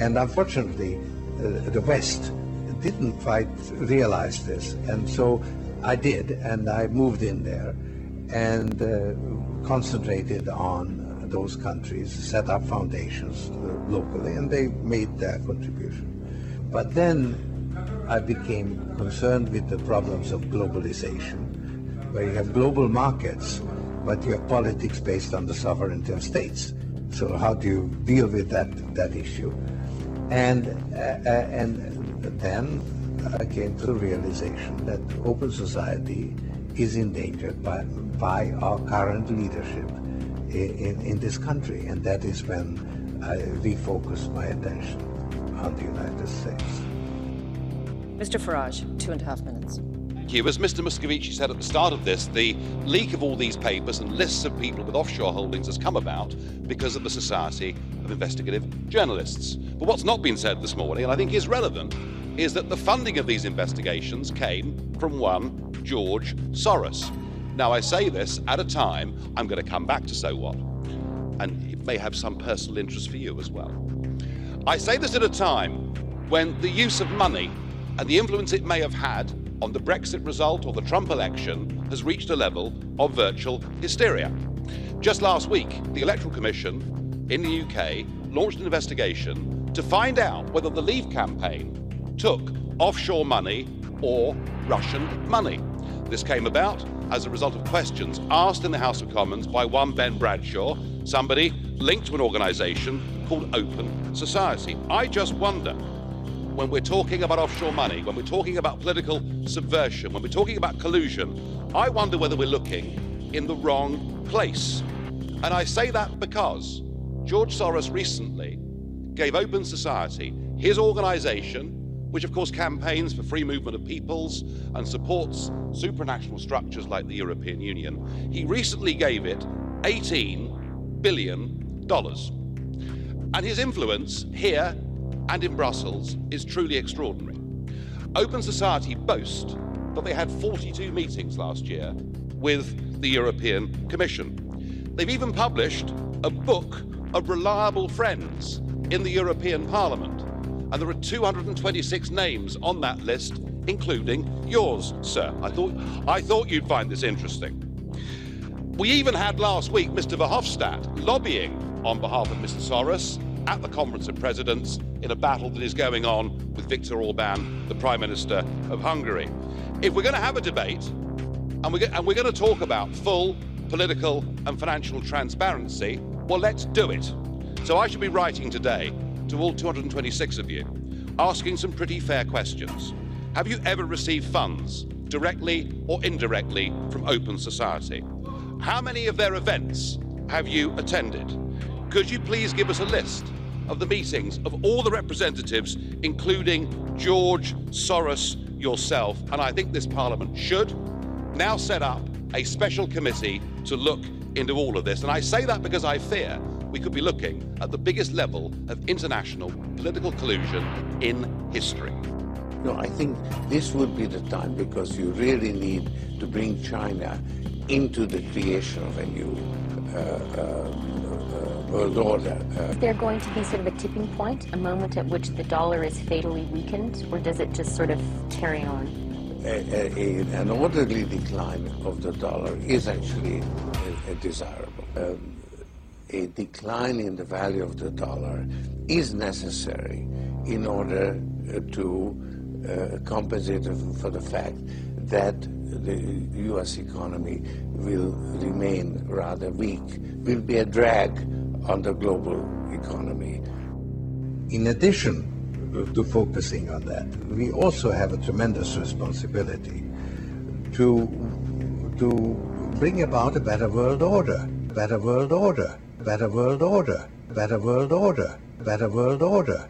And unfortunately, uh, the West didn't quite realize this. And so I did, and I moved in there and uh, concentrated on those countries, set up foundations uh, locally, and they made their contribution. But then I became concerned with the problems of globalization, where you have global markets, but you have politics based on the sovereignty of states. So how do you deal with that, that issue? And, uh, uh and then I came to the realization that open society is endangered by, by our current leadership in, in, in this country. And that is when I refocused my attention on the United States. Mr. Farage, two and a half minutes. Thank you. As Mr. Moscovici said at the start of this, the leak of all these papers and lists of people with offshore holdings has come about because of the Society of Investigative Journalists. But what's not been said this morning, and I think is relevant, is that the funding of these investigations came from one George Soros. Now, I say this at a time, I'm going to come back to so what, and it may have some personal interest for you as well. I say this at a time when the use of money and the influence it may have had on the Brexit result or the Trump election has reached a level of virtual hysteria. Just last week, the Electoral Commission in the UK launched an investigation to find out whether the Leave campaign took offshore money or Russian money. This came about as a result of questions asked in the House of Commons by one Ben Bradshaw, somebody linked to an organisation called Open Society. I just wonder when we're talking about offshore money, when we're talking about political subversion, when we're talking about collusion, I wonder whether we're looking in the wrong place. And I say that because George Soros recently gave Open Society, his organisation, which of course campaigns for free movement of peoples and supports supranational structures like the European Union, he recently gave it $18 billion. And his influence here and in Brussels is truly extraordinary. Open Society boast that they had 42 meetings last year with the European Commission. They've even published a book of reliable friends in the European Parliament and there are 226 names on that list, including yours, sir. I thought, I thought you'd find this interesting. We even had last week Mr. Verhofstadt lobbying on behalf of Mr. Soros at the Conference of Presidents in a battle that is going on with Viktor Orban, the Prime Minister of Hungary. If we're going to have a debate and we're, and we're going to talk about full political and financial transparency, well, let's do it. So I should be writing today to all 226 of you, asking some pretty fair questions. Have you ever received funds, directly or indirectly, from Open Society? How many of their events have you attended? Could you please give us a list of the meetings of all the representatives, including George Soros yourself? And I think this Parliament should now set up a special committee to look into all of this. And I say that because I fear we could be looking at the biggest level of international political collusion in history. No, I think this would be the time because you really need to bring China into the creation of a new uh, uh, uh world order. Uh, is there going to be sort of a tipping point, a moment at which the dollar is fatally weakened, or does it just sort of carry on? A, an orderly decline of the dollar is actually desirable. Um, a decline in the value of the dollar is necessary in order uh, to uh, compensate for the fact that the U.S. economy will remain rather weak, will be a drag on the global economy. In addition to focusing on that, we also have a tremendous responsibility to, to bring about a better world order, better world order better world order, better world order, better world order.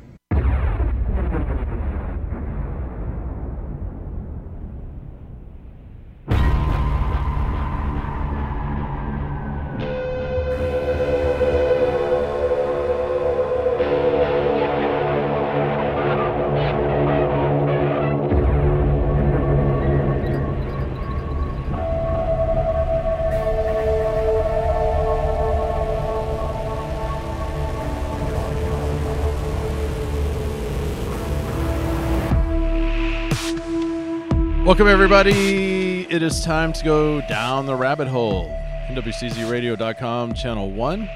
Welcome, everybody. It is time to go down the rabbit hole. NWCZRadio.com, Channel 1.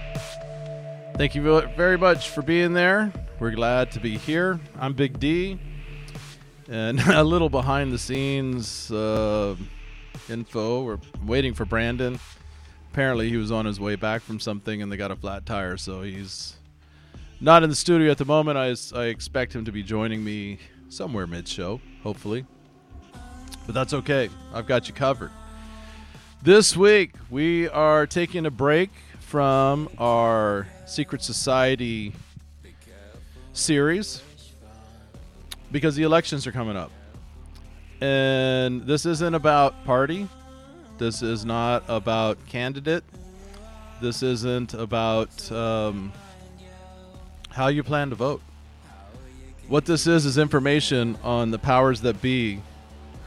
Thank you very much for being there. We're glad to be here. I'm Big D. And a little behind the scenes uh, info. We're waiting for Brandon. Apparently, he was on his way back from something and they got a flat tire, so he's not in the studio at the moment. I, I expect him to be joining me somewhere mid show, hopefully. But that's okay. I've got you covered. This week, we are taking a break from our Secret Society series because the elections are coming up. And this isn't about party. This is not about candidate. This isn't about um, how you plan to vote. What this is is information on the powers that be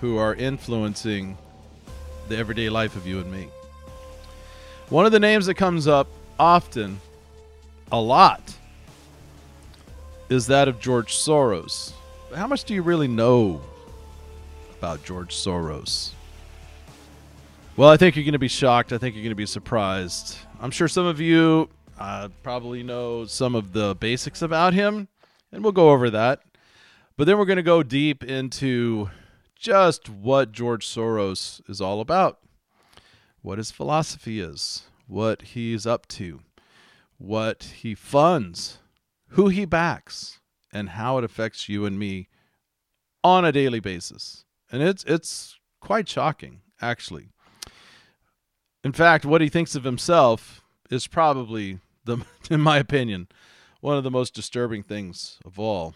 who are influencing the everyday life of you and me. One of the names that comes up often, a lot, is that of George Soros. How much do you really know about George Soros? Well, I think you're going to be shocked. I think you're going to be surprised. I'm sure some of you uh, probably know some of the basics about him, and we'll go over that. But then we're going to go deep into just what George Soros is all about, what his philosophy is, what he's up to, what he funds, who he backs, and how it affects you and me on a daily basis. And it's it's quite shocking, actually. In fact, what he thinks of himself is probably the in my opinion, one of the most disturbing things of all.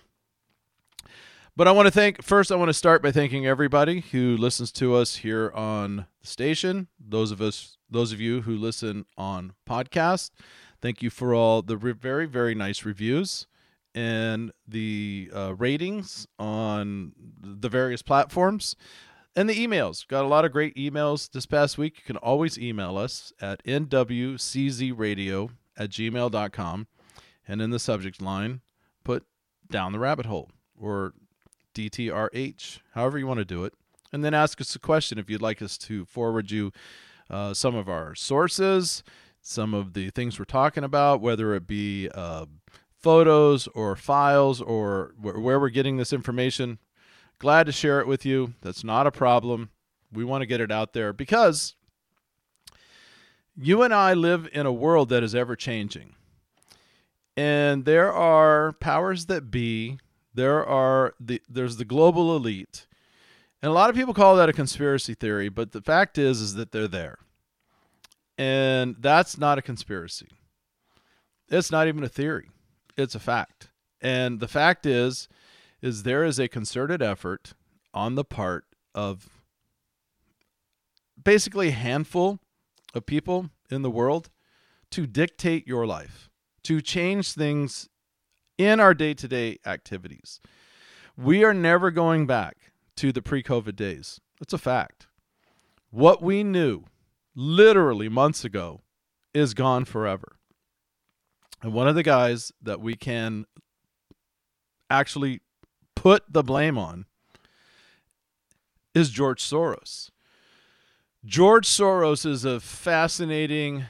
But I want to thank first. I want to start by thanking everybody who listens to us here on the station. Those of us, those of you who listen on podcast, thank you for all the re- very very nice reviews and the uh, ratings on the various platforms and the emails. Got a lot of great emails this past week. You can always email us at nwczradio at gmail.com and in the subject line, put down the rabbit hole or DTRH, however you want to do it. And then ask us a question if you'd like us to forward you uh, some of our sources, some of the things we're talking about, whether it be uh, photos or files or wh- where we're getting this information. Glad to share it with you. That's not a problem. We want to get it out there because you and I live in a world that is ever changing. And there are powers that be there are the there's the global elite. And a lot of people call that a conspiracy theory, but the fact is is that they're there. And that's not a conspiracy. It's not even a theory. It's a fact. And the fact is is there is a concerted effort on the part of basically a handful of people in the world to dictate your life, to change things in our day to day activities. We are never going back to the pre COVID days. That's a fact. What we knew literally months ago is gone forever. And one of the guys that we can actually put the blame on is George Soros. George Soros is a fascinating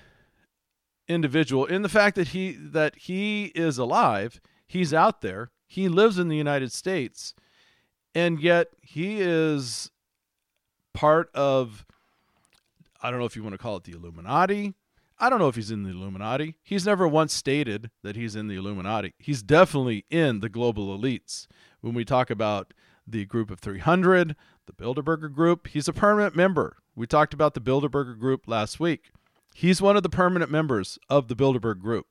individual in the fact that he that he is alive He's out there. He lives in the United States. And yet he is part of, I don't know if you want to call it the Illuminati. I don't know if he's in the Illuminati. He's never once stated that he's in the Illuminati. He's definitely in the global elites. When we talk about the group of 300, the Bilderberger group, he's a permanent member. We talked about the Bilderberger group last week. He's one of the permanent members of the Bilderberg group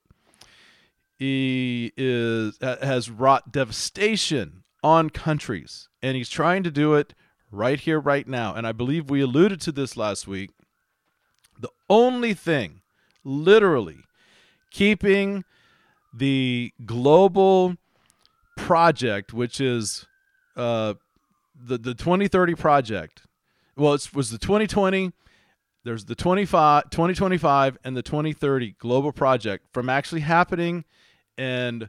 he is has wrought devastation on countries and he's trying to do it right here right now. And i believe we alluded to this last week. The only thing literally keeping the global project which is uh, the the 2030 project well it was the 2020 there's the 25 2025 and the 2030 global project from actually happening and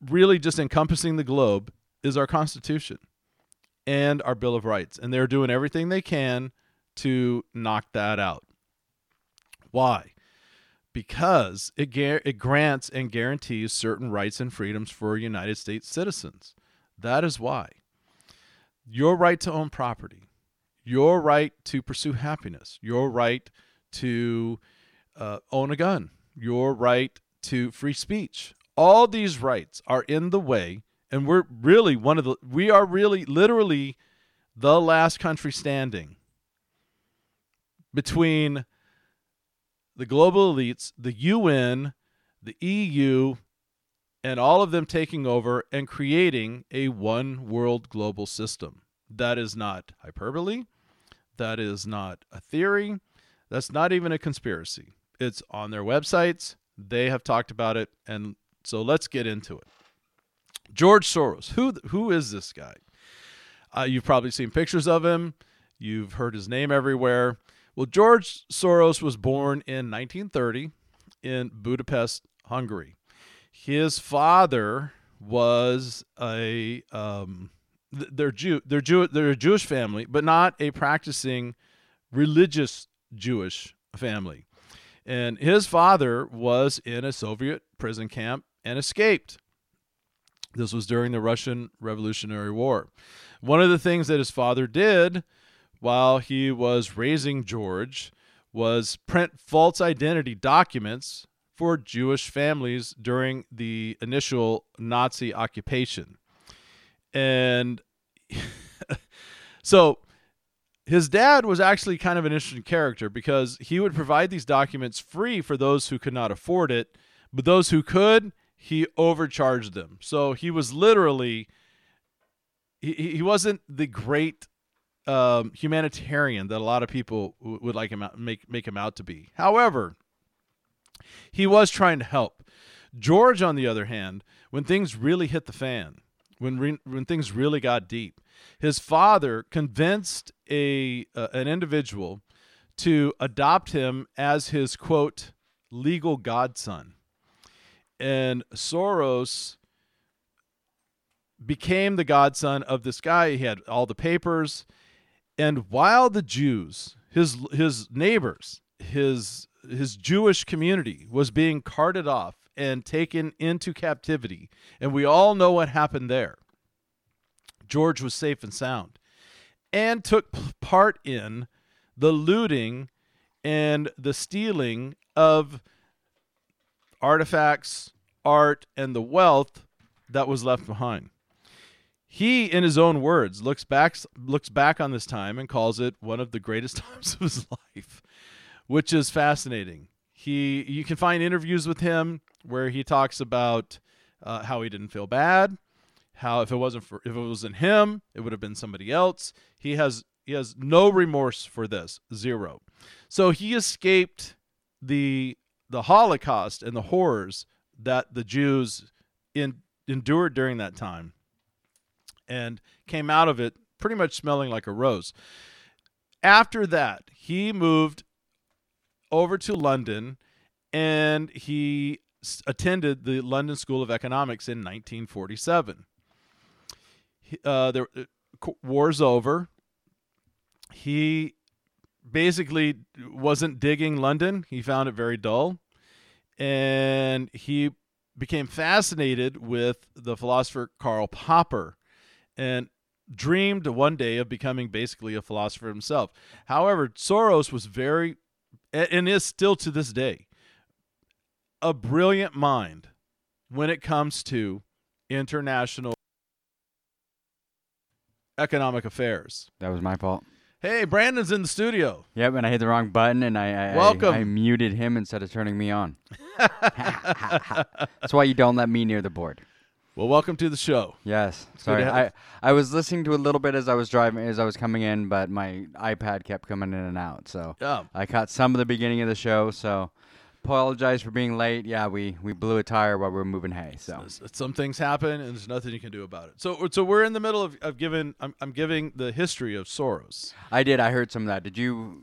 really just encompassing the globe is our Constitution. and our Bill of Rights. And they're doing everything they can to knock that out. Why? Because it, it grants and guarantees certain rights and freedoms for United States citizens. That is why. Your right to own property, your right to pursue happiness, your right to uh, own a gun, your right to free speech. All these rights are in the way, and we're really one of the, we are really literally the last country standing between the global elites, the UN, the EU, and all of them taking over and creating a one world global system. That is not hyperbole. That is not a theory. That's not even a conspiracy. It's on their websites. They have talked about it. And so let's get into it. George Soros. Who, who is this guy? Uh, you've probably seen pictures of him. You've heard his name everywhere. Well, George Soros was born in 1930 in Budapest, Hungary. His father was a um, they're Jew they're Jew they're a Jewish family, but not a practicing religious Jewish family. And his father was in a Soviet prison camp and escaped. This was during the Russian Revolutionary War. One of the things that his father did while he was raising George was print false identity documents for Jewish families during the initial Nazi occupation. And so his dad was actually kind of an interesting character because he would provide these documents free for those who could not afford it, but those who could, he overcharged them. So he was literally he, he wasn't the great um, humanitarian that a lot of people would like him out, make make him out to be. However, he was trying to help. George, on the other hand, when things really hit the fan, when re- when things really got deep, his father convinced a uh, an individual to adopt him as his quote legal godson, and Soros became the godson of this guy. He had all the papers and while the Jews, his his neighbors, his his Jewish community was being carted off and taken into captivity, and we all know what happened there. George was safe and sound and took part in the looting and the stealing of artifacts, art, and the wealth that was left behind. He, in his own words, looks back looks back on this time and calls it one of the greatest times of his life, which is fascinating. He, you can find interviews with him where he talks about uh, how he didn't feel bad, how if it wasn't for if it wasn't him, it would have been somebody else. He has he has no remorse for this, zero. So he escaped the the Holocaust and the horrors that the Jews in, endured during that time and came out of it pretty much smelling like a rose. After that, he moved over to London and he attended the London School of Economics in 1947. Uh, the uh, war's over. He basically wasn't digging London. He found it very dull. And he became fascinated with the philosopher Karl Popper and dreamed one day of becoming basically a philosopher himself. However, Soros was very, and is still to this day, a brilliant mind when it comes to international economic affairs. That was my fault. Hey, Brandon's in the studio. Yep, and I hit the wrong button, and I I, Welcome. I, I muted him instead of turning me on. That's why you don't let me near the board. Well, welcome to the show. Yes. Sorry. I, I was listening to a little bit as I was driving, as I was coming in, but my iPad kept coming in and out. So Oh. I caught some of the beginning of the show. So apologize for being late. Yeah, we, we blew a tire while we were moving hay. So Some things happen, and there's nothing you can do about it. So, so we're in the middle of, of giving. I'm, I'm giving the history of Soros. I did. I heard some of that. Did you?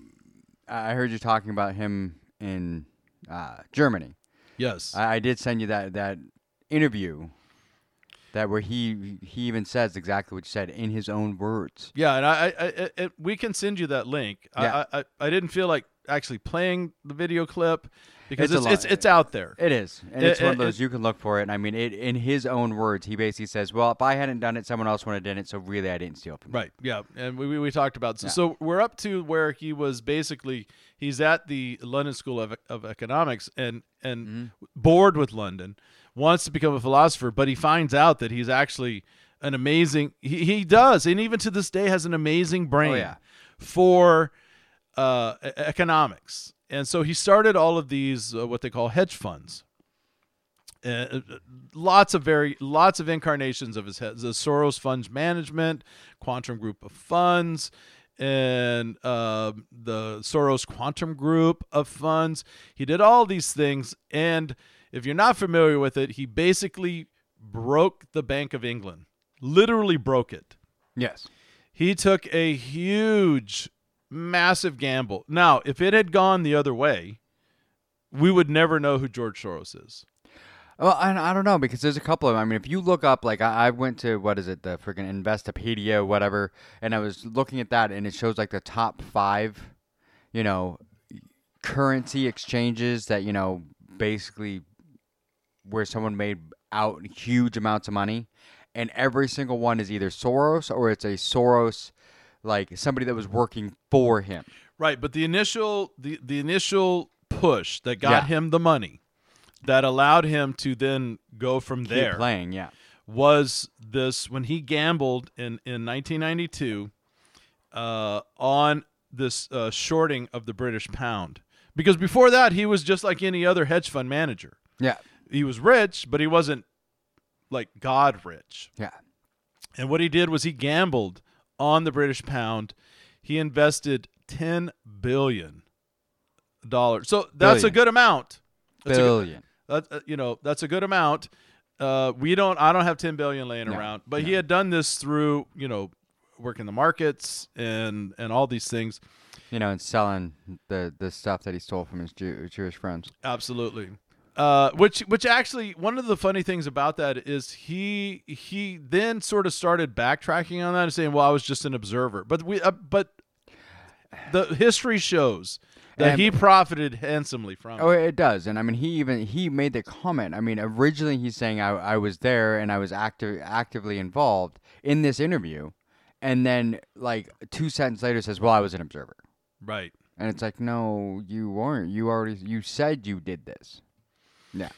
I heard you talking about him in uh, Germany. Yes. I, I did send you that that interview. that where he he even says exactly what you said in his own words. Yeah, and I, I, I it, we can send you that link. Yeah. I, I, I didn't feel like actually playing the video clip because It's it's it's, it's out there. It is, and It- it's one of it- those you can look for it. And I mean, it in his own words, he basically says, "Well, if I hadn't done it, someone else would have done it. So really, I didn't steal from you." Right. Yeah. And we, we, we talked about so, Yeah. so we're up to where he was basically he's at the London School of, of Economics and and Mm-hmm. bored with London, wants to become a philosopher, but he finds out that he's actually an amazing he, he does and even to this day has an amazing brain Oh, yeah. for uh, economics. And so he started all of these uh, what they call hedge funds. Uh, lots of very lots of incarnations of his head. The Soros Funds Management, Quantum Group of Funds, and uh, the Soros Quantum Group of Funds. He did all these things, and if you're not familiar with it, he basically broke the Bank of England. Literally broke it. Yes. He took a huge, massive gamble. Now, if it had gone the other way, we would never know who George Soros is. Well, I, I don't know because there's a couple of. Them. I mean, if you look up, like I, I went to what is it, the freaking Investopedia, whatever, and I was looking at that, and it shows like the top five, you know, currency exchanges that you know basically where someone made out huge amounts of money, and every single one is either Soros or it's a Soros, like somebody that was working for him. Right, but the initial the the initial push that got Yeah. him the money that allowed him to then go from Keep there playing, yeah. was this when he gambled in in 1992 uh, on this uh, shorting of the British pound. Because before that, he was just like any other hedge fund manager. Yeah. He was rich, but he wasn't like God rich. Yeah. And what he did was he gambled on the British pound. He invested ten billion dollars. So that's a good amount. That's a good- Billion. that, uh, you know, that's a good amount. Uh, we don't. I don't have ten billion laying No, around, but he had done this through you know working the markets and and all these things. you know, and selling the the stuff that he stole from his Jew, Jewish friends. Absolutely. Uh, which which actually one of the funny things about that is he he then sort of started backtracking on that and saying, "Well, I was just an observer." But we uh, but the history shows that And- he profited handsomely from it. Oh, it. it does, and I mean, he even he made the comment. I mean, originally he's saying I, I was there and I was active actively involved in this interview, and then like two sentences later says, "Well, I was an observer," Right. and it's like, no, you weren't. You already you said you did this. Yeah.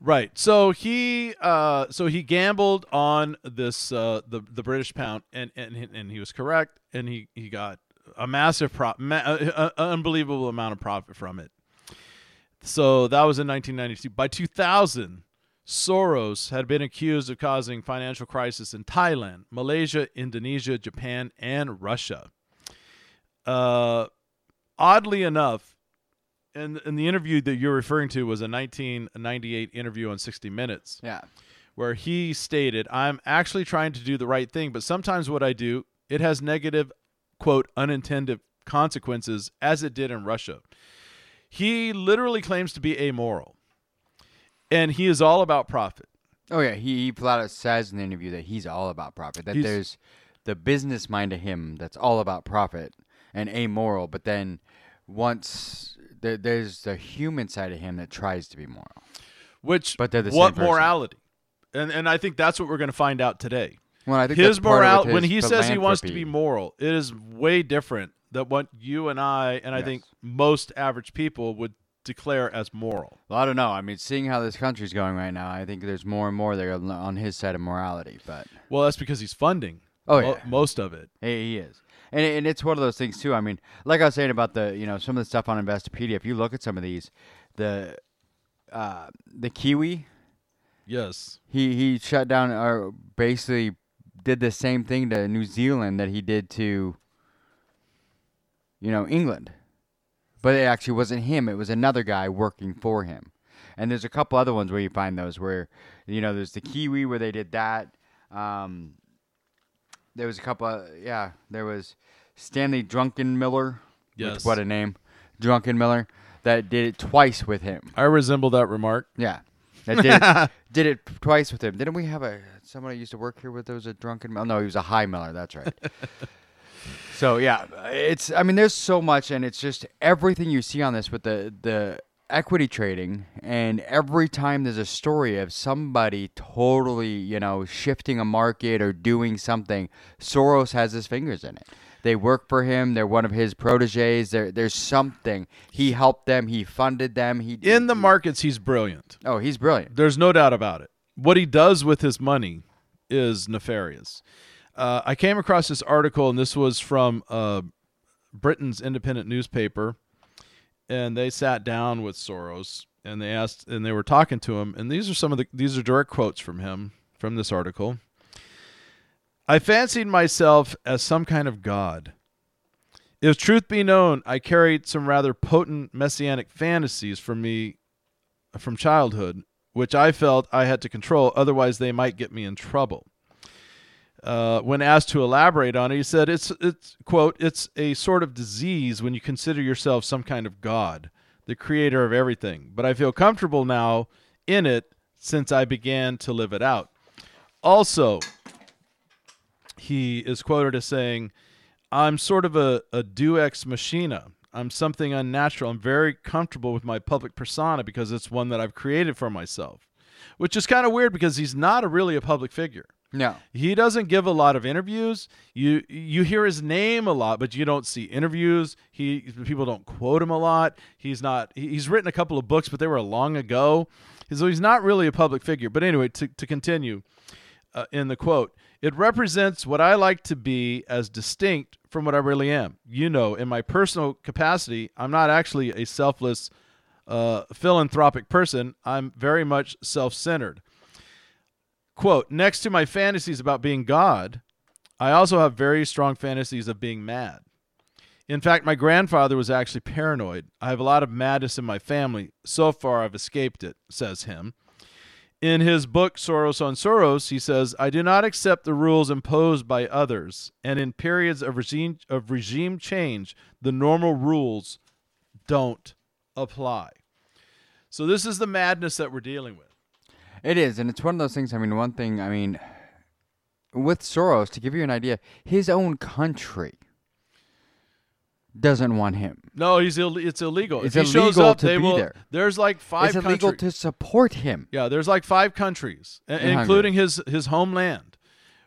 Right. So he uh so he gambled on this uh the the British pound and and and he was correct and he he got a massive prop ma- uh, uh, unbelievable amount of profit from it. So that was in 1992. By 2000, Soros had been accused of causing financial crisis in Thailand, Malaysia, Indonesia, Japan, and Russia. Uh, oddly enough, and and the interview that you're referring to was a 1998 interview on 60 Minutes Yeah. where he stated, "I'm actually trying to do the right thing, but sometimes what I do, it has negative quote unintended consequences as it did in Russia." He literally claims to be amoral. And he is all about profit. Oh yeah, he, he flat out says in the interview that he's all about profit. That He's- there's the business mind of him that's all about profit and amoral. But then once there, there's the human side of him that tries to be moral. Which But they're the what same morality? And and I think that's what we're going to find out today. Well, I think his that's part of moral when he says he wants to be moral, it is way different than what you and I and I think most average people would declare as moral. Well, I don't know. I mean, seeing how this country's going right now, I think there's more and more there on his side of morality. But Well, that's because he's funding Oh, yeah. most of it. He, he is, and and it's one of those things too. I mean, like I was saying about the you know some of the stuff on Investopedia. If you look at some of these, the uh, the Kiwi, Yes. he he shut down or basically did the same thing to New Zealand that he did to you know England, but it actually wasn't him. It was another guy working for him. And there's a couple other ones where you find those where you know there's the Kiwi where they did that. Um, there was a couple. Of, yeah, there was Stanley Drunken Miller. Yes. what a name, Drunken Miller. That did it twice with him. I resemble that remark. Yeah. that did it, did it twice with him. Didn't we have a someone who used to work here with? There was a drunken. Oh no, he was a high miller. That's right. so yeah, it's. I mean, there's so much, and it's just everything you see on this with the the equity trading, and every time there's a story of somebody totally, you know, shifting a market or doing something, Soros has his fingers in it. They work for him. They're one of his proteges. There, there's something. He helped them. He funded them. He In the markets, he's brilliant. Oh, he's brilliant. There's no doubt about it. What he does with his money is nefarious. Uh, I came across this article, and this was from uh, Britain's independent newspaper, and they sat down with Soros and they asked, and they were talking to him, and these are some of the these are direct quotes from him from this article. I fancied myself as some kind of god. If truth be known, I carried some rather potent messianic fantasies from me from childhood, which I felt I had to control, otherwise they might get me in trouble. Uh, when asked to elaborate on it, he said, "It's it's quote It's a sort of disease when you consider yourself some kind of god, the creator of everything. But I feel comfortable now in it since I began to live it out." Also, he is quoted as saying, I'm sort of a, a deus ex machina. I'm something unnatural. I'm very comfortable with my public persona because it's one that I've created for myself, which is kind of weird because he's not a, really a public figure. No. He doesn't give a lot of interviews. You you hear his name a lot, but you don't see interviews. He people don't quote him a lot. He's not. He's written a couple of books, but they were long ago. So he's not really a public figure. But anyway, to to continue, uh, in the quote, it represents what I like to be as distinct from what I really am. You know, in my personal capacity, I'm not actually a selfless, uh, philanthropic person. I'm very much self-centered. Quote, next to my fantasies about being God, I also have very strong fantasies of being mad. In fact, my grandfather was actually paranoid. I have a lot of madness in my family. So far, I've escaped it, says him. In his book, Soros on Soros, he says, I do not accept the rules imposed by others, and in periods of regime, of regime change, the normal rules don't apply. So, this is the madness that we're dealing with. It is, and it's one of those things. I mean, one thing. I mean, with Soros, to give you an idea, his own country doesn't want him. No, he's Ill- it's illegal. It's if he shows illegal up, to they be will. there. There's like five it's illegal countries. to support him. Yeah, there's like five countries, In Hungary. including his his homeland,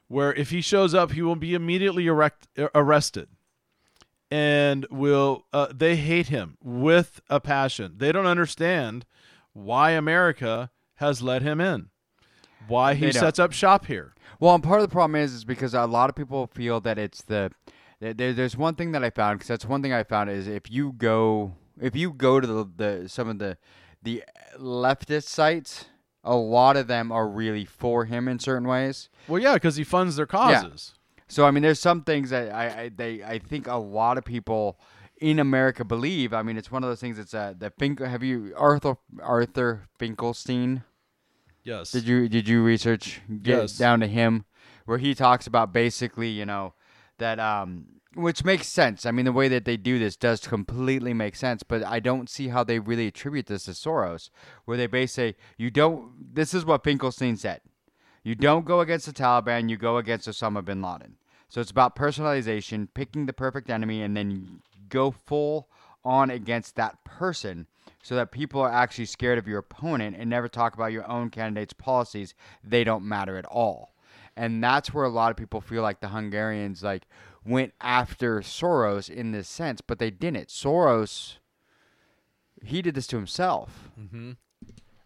where if he shows up, he will be immediately erect, arrested, and will uh, they hate him with a passion. They don't understand why America has let him in, why he sets up shop here. Well, and part of the problem is, is because a lot of people feel that it's the. there- There, there's one thing that I found because that's one thing I found is if you go if you go to the, the some of the the leftist sites, a lot of them are really for him in certain ways. Well, yeah, because he funds their causes. So I mean, there's some things that I, I they I think a lot of people in America believe. I mean, it's one of those things. It's uh, the Fink. Have you Arthur Arthur Finkelstein? Yes. Did you did you research get Yes. down to him where he talks about basically you know that um which makes sense. I mean, the way that they do this does completely make sense, but I don't see how they really attribute this to Soros, where they basically say you don't. This is what Finkelstein said. You don't go against the Taliban, you go against Osama bin Laden. So it's about personalization, picking the perfect enemy, and then go full on against that person so that people are actually scared of your opponent and never talk about your own candidate's policies. They don't matter at all. And that's where a lot of people feel like the Hungarians like went after Soros in this sense, but they didn't. Soros he did this to himself. Mm-hmm.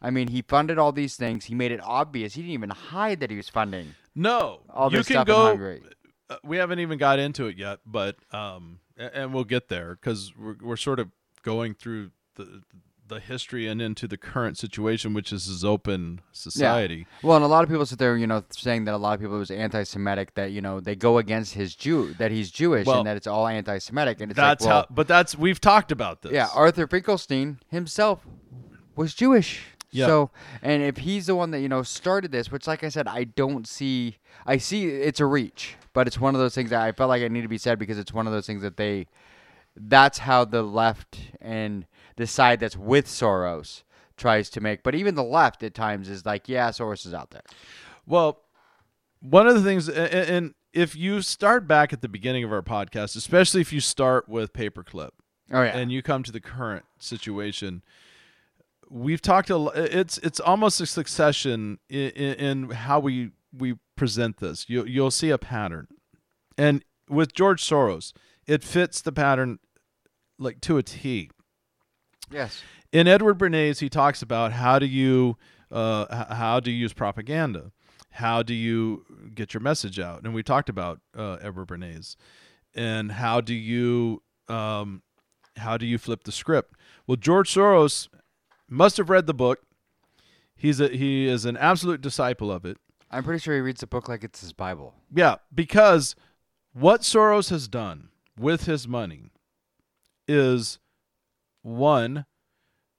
I mean, he funded all these things. He made it obvious. He didn't even hide that he was funding No, all you can stuff go. in Hungary. uh, we haven't even got into it yet, but um, and we'll get there because we're we're sort of going through the the history and into the current situation, which is his open society. Well, and a lot of people sit there, you know, saying that a lot of people was anti-Semitic. That you know they go against his Jew, that he's Jewish, Well, and that it's all anti-Semitic. And it's That's like, well, how. But that's we've talked about this. yeah, Arthur Finkelstein himself was Jewish. Yeah. So, and if he's the one that you know started this, which, like I said, I don't see. I see it's a reach, but it's one of those things that I felt like it needed to be said because it's one of those things that they. That's how the left and the side that's with Soros tries to make. But even the left at times is like, yeah, Soros is out there. Well, one of the things, a- a- and if you start back at the beginning of our podcast, especially if you start with paperclip, Oh yeah. and you come to the current situation, we've talked a. It's it's almost a succession in, in, in how we we present this. You you'll see a pattern, and with George Soros, it fits the pattern like to a T. yes. In Edward Bernays, he talks about how do you uh, how do you use propaganda, how do you get your message out, and we talked about uh, Edward Bernays, and how do you um, how do you flip the script? Well, George Soros must have read the book. He's a he is an absolute disciple of it. I'm pretty sure he reads the book like it's his Bible. Yeah, because what Soros has done with his money is one,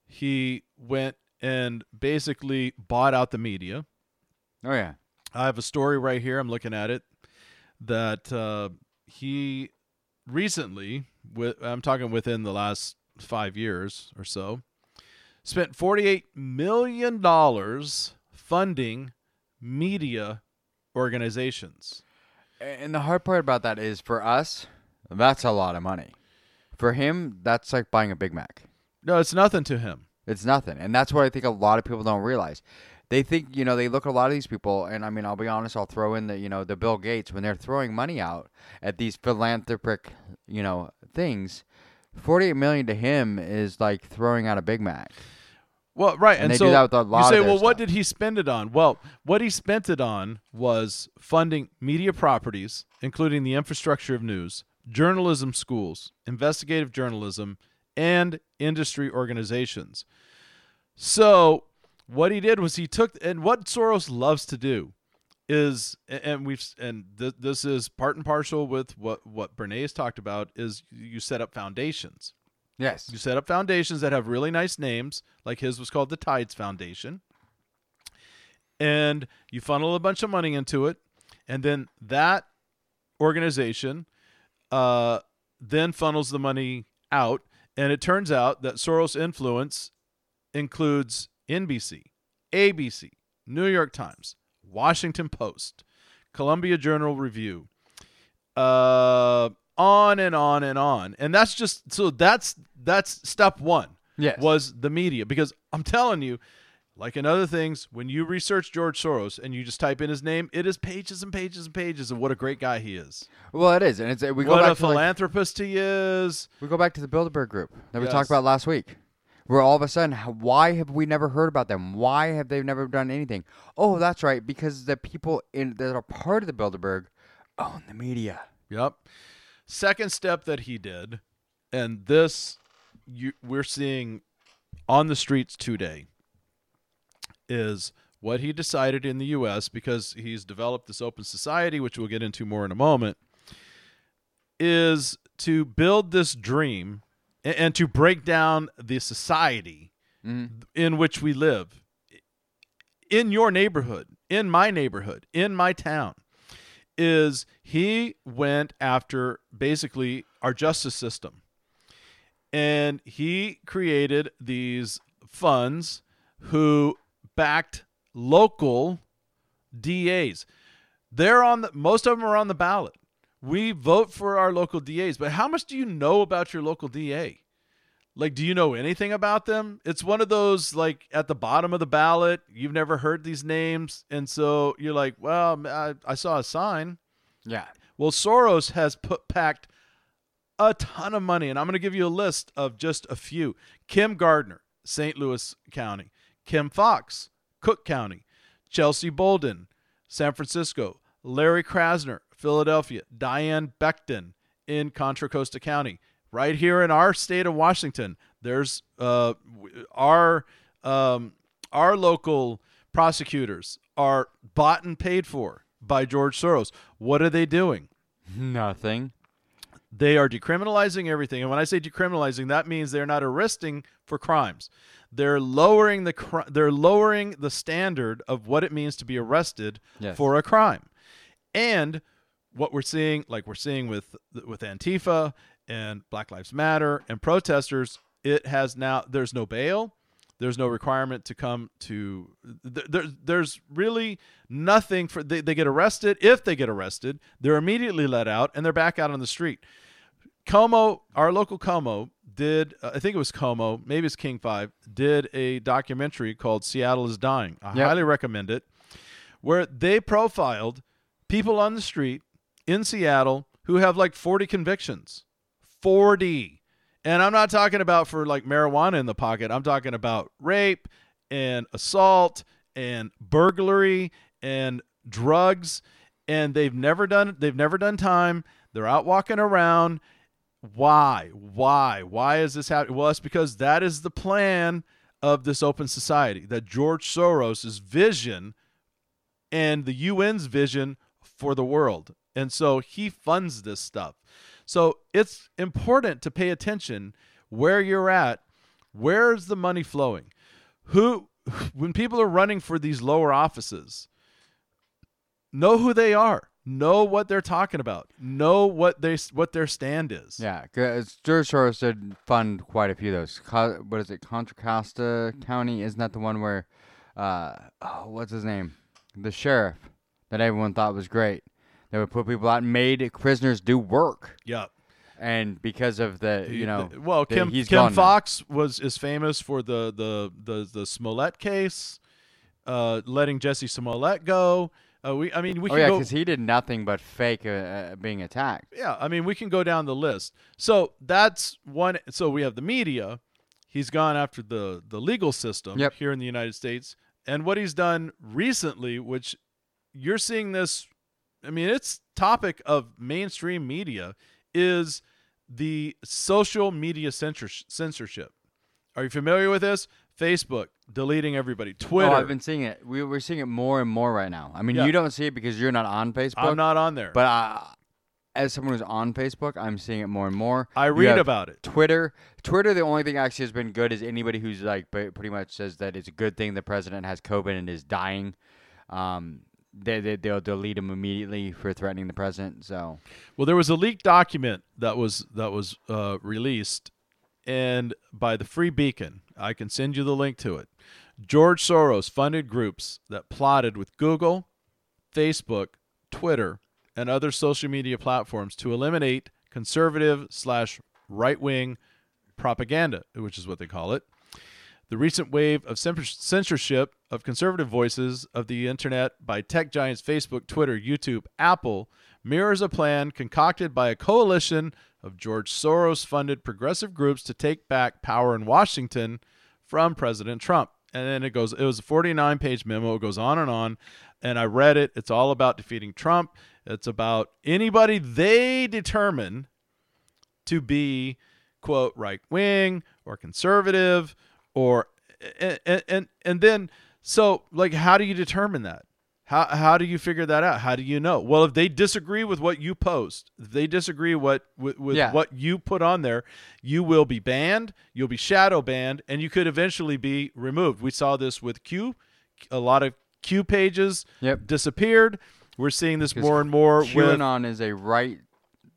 he went and basically bought out the media. Oh yeah. I have a story right here. I'm looking at it that uh, he recently, with I'm talking within the last five years or so, spent 48 million dollars funding media organizations. And the hard part about that is for us, that's a lot of money. For him, that's like buying a Big Mac. No, it's nothing to him. It's nothing. And that's what I think a lot of people don't realize. They think, you know, they look at a lot of these people, and I mean, I'll be honest, I'll throw in the, you know, the Bill Gates, when they're throwing money out at these philanthropic, you know, things, 48 million to him is like throwing out a Big Mac. Well, right, And and, they so do that with a lot you say, well, what did he spend it on? Well, what he spent it on was funding media properties, including the infrastructure of news, journalism schools, investigative journalism, and industry organizations. So, what he did was he took, and what Soros loves to do is, and we've, and th- this is part and partial with what what Bernays talked about, is you set up foundations. Yes. You set up foundations that have really nice names, like his was called the Tides Foundation. And you funnel a bunch of money into it, and then that organization uh, then funnels the money out. And it turns out that Soros' influence includes NBC, ABC, New York Times, Washington Post, Columbia Journal Review, uh, on and on and on. And that's just so that's that's step one. Yes. Was the media because I'm telling you, like in other things, when you research George Soros and you just type in his name, it is pages and pages and pages of what a great guy he is. Well, it is. And it's, we go what back a to like, philanthropist he is. We go back to the Bilderberg group that we talked about last week. Where all of a sudden, why have we never heard about them? Why have they never done anything? Oh, that's right, because the people in that are part of the Bilderberg own the media. Yep. Second step that he did, and this you, we're seeing on the streets today, is what he decided in the U.S. because he's developed this open society, which we'll get into more in a moment, is to build this dream and, and to break down the society mm-hmm. in which we live in your neighborhood, in my neighborhood, in my town is he went after basically our justice system. And he created these funds who backed local DAs. They're on the most of them are on the ballot. We vote for our local DAs, but how much do you know about your local DA? Like, do you know anything about them? It's one of those like at the bottom of the ballot. You've never heard these names, and so you're like, "Well, I, I saw a sign." Yeah. Well, Soros has put packed a ton of money, and I'm going to give you a list of just a few. Kim Gardner, St. Louis County. Kim Foxx, Cook County. Chesa Boudin, San Francisco. Larry Krasner, Philadelphia. Diane Becton in Contra Costa County. Right here in our state of Washington, there's uh, our um, our local prosecutors are bought and paid for by George Soros. What are they doing? Nothing. They are decriminalizing everything. And when I say decriminalizing, that means they're not arresting for crimes. They're lowering the cri- they're lowering the standard of what it means to be arrested Yes. for a crime. And what we're seeing, like we're seeing with with Antifa and Black Lives Matter and protesters, it has now there's no bail, There's no requirement to come to. Th- there, there's really nothing for. They, they get arrested. If they get arrested, they're immediately let out and they're back out on the street. KOMO, our local KOMO, did uh, I think it was KOMO, maybe it's King Five, did a documentary called "Seattle is Dying." I Yep. highly recommend it, where they profiled people on the street in Seattle who have like 40 convictions, 40, and I'm not talking about for like marijuana in the pocket. I'm talking about rape and assault and burglary and drugs, and they've never done they've never done time. They're out walking around. Why? Why? Why is this happening? Well it's because that is the plan of this open society that george soros's vision and the un's vision for the world and so he funds this stuff so it's important to pay attention where you're at where's the money flowing who when people are running for these lower offices know who they are know what they're talking about know what they what their stand is Yeah, because George Soros did fund quite a few of those. What is it, Contra Costa County? Isn't that the one where, uh, oh, what's his name? The sheriff that everyone thought was great. They would put people out and made prisoners do work. yeah And because of the, you know, The- well the- kim, gone now. Foxx was is famous for the the the, the smollett case uh letting Jussie Smollett go uh, we i mean we Oh can yeah, because he did nothing but fake uh, uh, being attacked. yeah i mean we can go down the list so that's one so we have the media he's gone after the the legal system Yep. here in the united states and what he's done recently which you're seeing this i mean it's topic of mainstream media is the social media censorship are you familiar with this facebook deleting everybody twitter Oh, I've been seeing it. We, we're seeing it more and more right now. I mean, Yeah. you don't see it because you're not on Facebook. i'm not on there But uh, as someone who's on Facebook, I'm seeing it more and more. i read about it Twitter. Twitter, the only thing actually has been good is anybody who's like pretty much says that it's a good thing the president has COVID and is dying. Um, they, they they'll delete him immediately for threatening the president. So Well, there was a leaked document that was that was uh, released, and by the Free Beacon, I can send you the link to it. George Soros funded groups that plotted with Google, Facebook, Twitter, and other social media platforms to eliminate conservative slash right wing propaganda, which is what they call it. The recent wave of censorship of conservative voices of the internet by tech giants Facebook, Twitter, YouTube, Apple mirrors a plan concocted by a coalition of George Soros funded progressive groups to take back power in Washington from President Trump. And then it goes, it was a 49 page memo. It goes on and on. And I read it. It's all about defeating Trump. It's about anybody they determine to be quote right wing or conservative or and, and and then so like how do you determine that? How how do you figure that out? How do you know? Well if they disagree with what you post if they disagree what with, with Yeah. what you put on there you will be banned you'll be shadow banned and you could eventually be removed. We saw this with q. A lot of q pages Yep. disappeared. We're seeing this more and more with QAnon is a right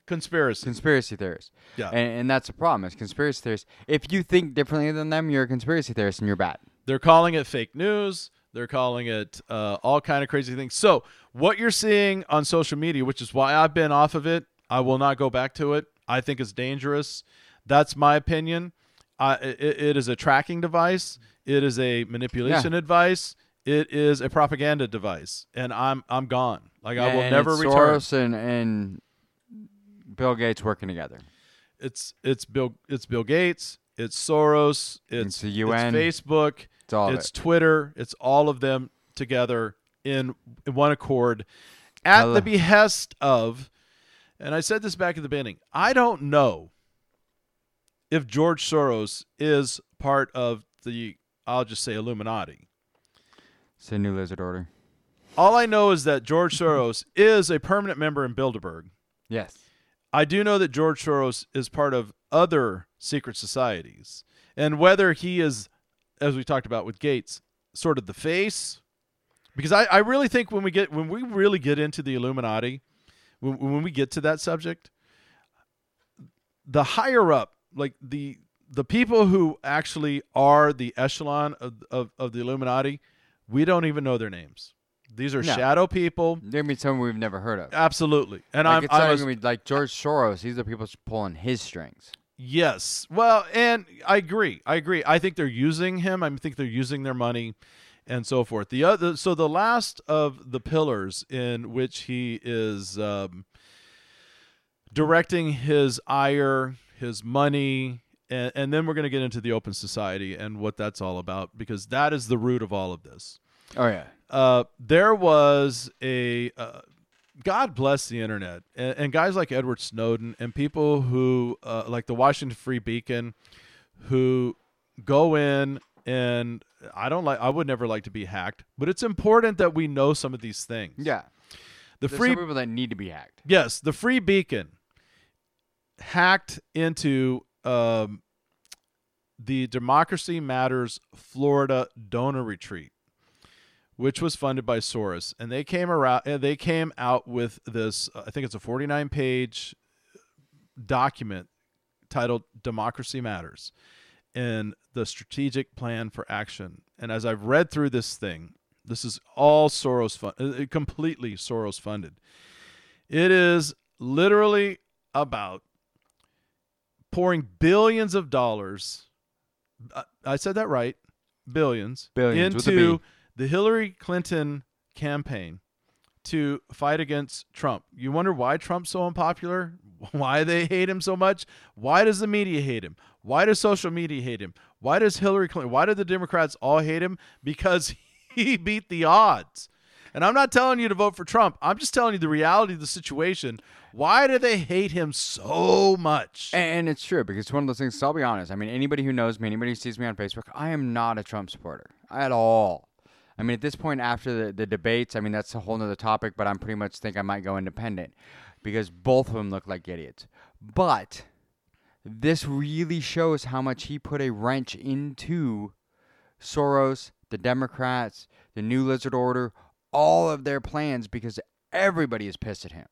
conspiracy conspiracy theorists. Yeah. and, and that's the problem. Is conspiracy theorists. If you think differently than them, you're a conspiracy theorist and you're bad. They're calling it fake news. They're calling it uh, all kind of crazy things. So what you're seeing on social media, which is why I've been off of it, I will not go back to it. I think it's dangerous. That's my opinion. Uh, it, it is a tracking device. It is a manipulation device. It is a propaganda device, and I'm I'm gone. Like I will never return. Soros and, and Bill Gates working together. It's it's Bill it's Bill Gates. It's Soros. It's, It's the UN. It's Facebook. It's all it's it. Twitter. It's all of them together in, in one accord at lo- the behest of, and I said this back at the beginning, I don't know if George Soros is part of the, I'll just say Illuminati. It's a new lizard order. All I know is that George Soros is a permanent member in Bilderberg. Yes. I do know that George Soros is part of other secret societies. And whether he is, as we talked about with Gates, sort of the face, because I, I really think when we get when we really get into the Illuminati, when, when we get to that subject, the higher up, like the the people who actually are the echelon of, of, of the Illuminati, we don't even know their names. These are No. shadow people. There be someone we've never heard of. Absolutely. And like I'm it's I not was, gonna be like George Soros. These are people pulling his strings. Yes. Well, and I agree. I agree. I think they're using him. I think they're using their money and so forth. The other so the last of the pillars in which he is um, directing his ire, his money, and, and then we're going to get into the open society and what that's all about because that is the root of all of this. Oh yeah. Uh, there was a uh, God bless the internet and, and guys like Edward Snowden and people who uh, like the Washington Free Beacon who go in and I don't like I would never like to be hacked, but it's important that we know some of these things. Yeah. The There's free some people that need to be hacked. Yes, the Free Beacon hacked into um, the Democracy Matters Florida donor retreat, which was funded by Soros, and they came around. uh, They came out with this. uh, I think it's a 49 page document titled "Democracy Matters" and the strategic plan for action. And as I've read through this thing, this is all Soros fun- uh, completely Soros funded. It is literally about pouring billions of dollars. I- said that right, billions, Billions with a into B. the Hillary Clinton campaign to fight against Trump. You wonder why Trump's so unpopular? Why they hate him so much? Why does the media hate him? Why does social media hate him? Why does Hillary Clinton? Why do the Democrats all hate him? Because he beat the odds. And I'm not telling you to vote for Trump. I'm just telling you the reality of the situation. Why do they hate him so much? And, it's true because it's one of those things. So I'll be honest. I mean, anybody who knows me, anybody who sees me on Facebook, I am not a Trump supporter at all. I mean, at this point, after the, the debates, I mean, that's a whole nother topic, but I'm pretty much think I might go independent because both of them look like idiots. But this really shows how much he put a wrench into Soros, the Democrats, the New Lizard Order, all of their plans because everybody is pissed at him.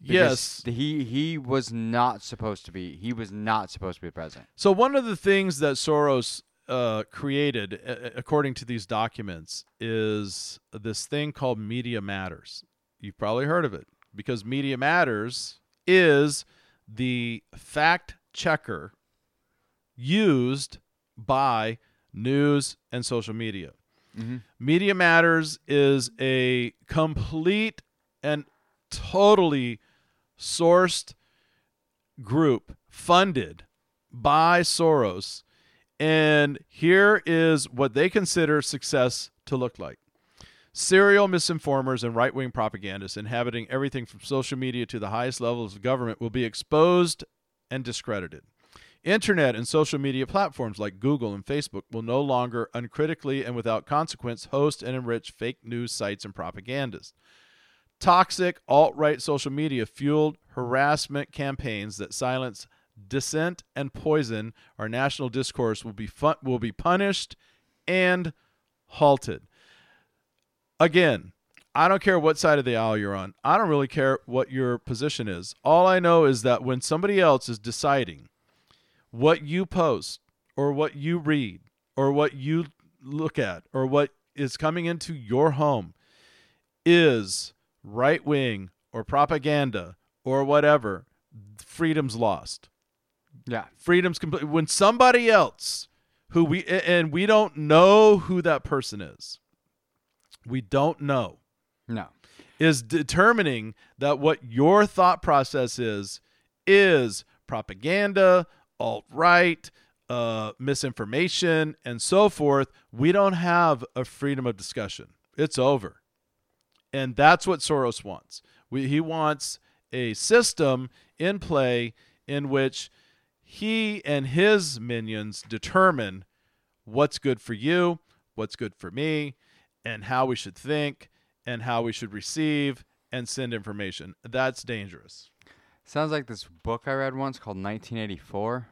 yes. He he was not supposed to be. He was not supposed to be president. So one of the things that Soros uh, created, according to these documents, is this thing called Media Matters. You've probably heard of it because Media Matters is the fact checker used by news and social media. Media Matters is a complete and totally sourced group funded by Soros. And here is what they consider success to look like serial misinformers and right wing propagandists inhabiting everything from social media to the highest levels of government will be exposed and discredited. Internet and social media platforms like Google and Facebook will no longer uncritically and without consequence host and enrich fake news sites and propagandists. Toxic alt right social media fueled harassment campaigns that silence dissent and poison our national discourse will be fun- will be punished and halted. Again, I don't care what side of the aisle you're on. I don't really care what your position is. All I know is that when somebody else is deciding what you post or what you read or what you look at or what is coming into your home is right wing or propaganda or whatever, freedom's lost. Yeah. Freedom's complete. When somebody else who we and we don't know who that person is, we don't know No. is determining that what your thought process is is propaganda, alt right, uh, misinformation, and so forth. We don't have a freedom of discussion. It's over, and that's what Soros wants. We, he wants a system in play in which he and his minions determine what's good for you, what's good for me, and how we should think and how we should receive and send information. That's dangerous. Sounds like this book I read once called 1984.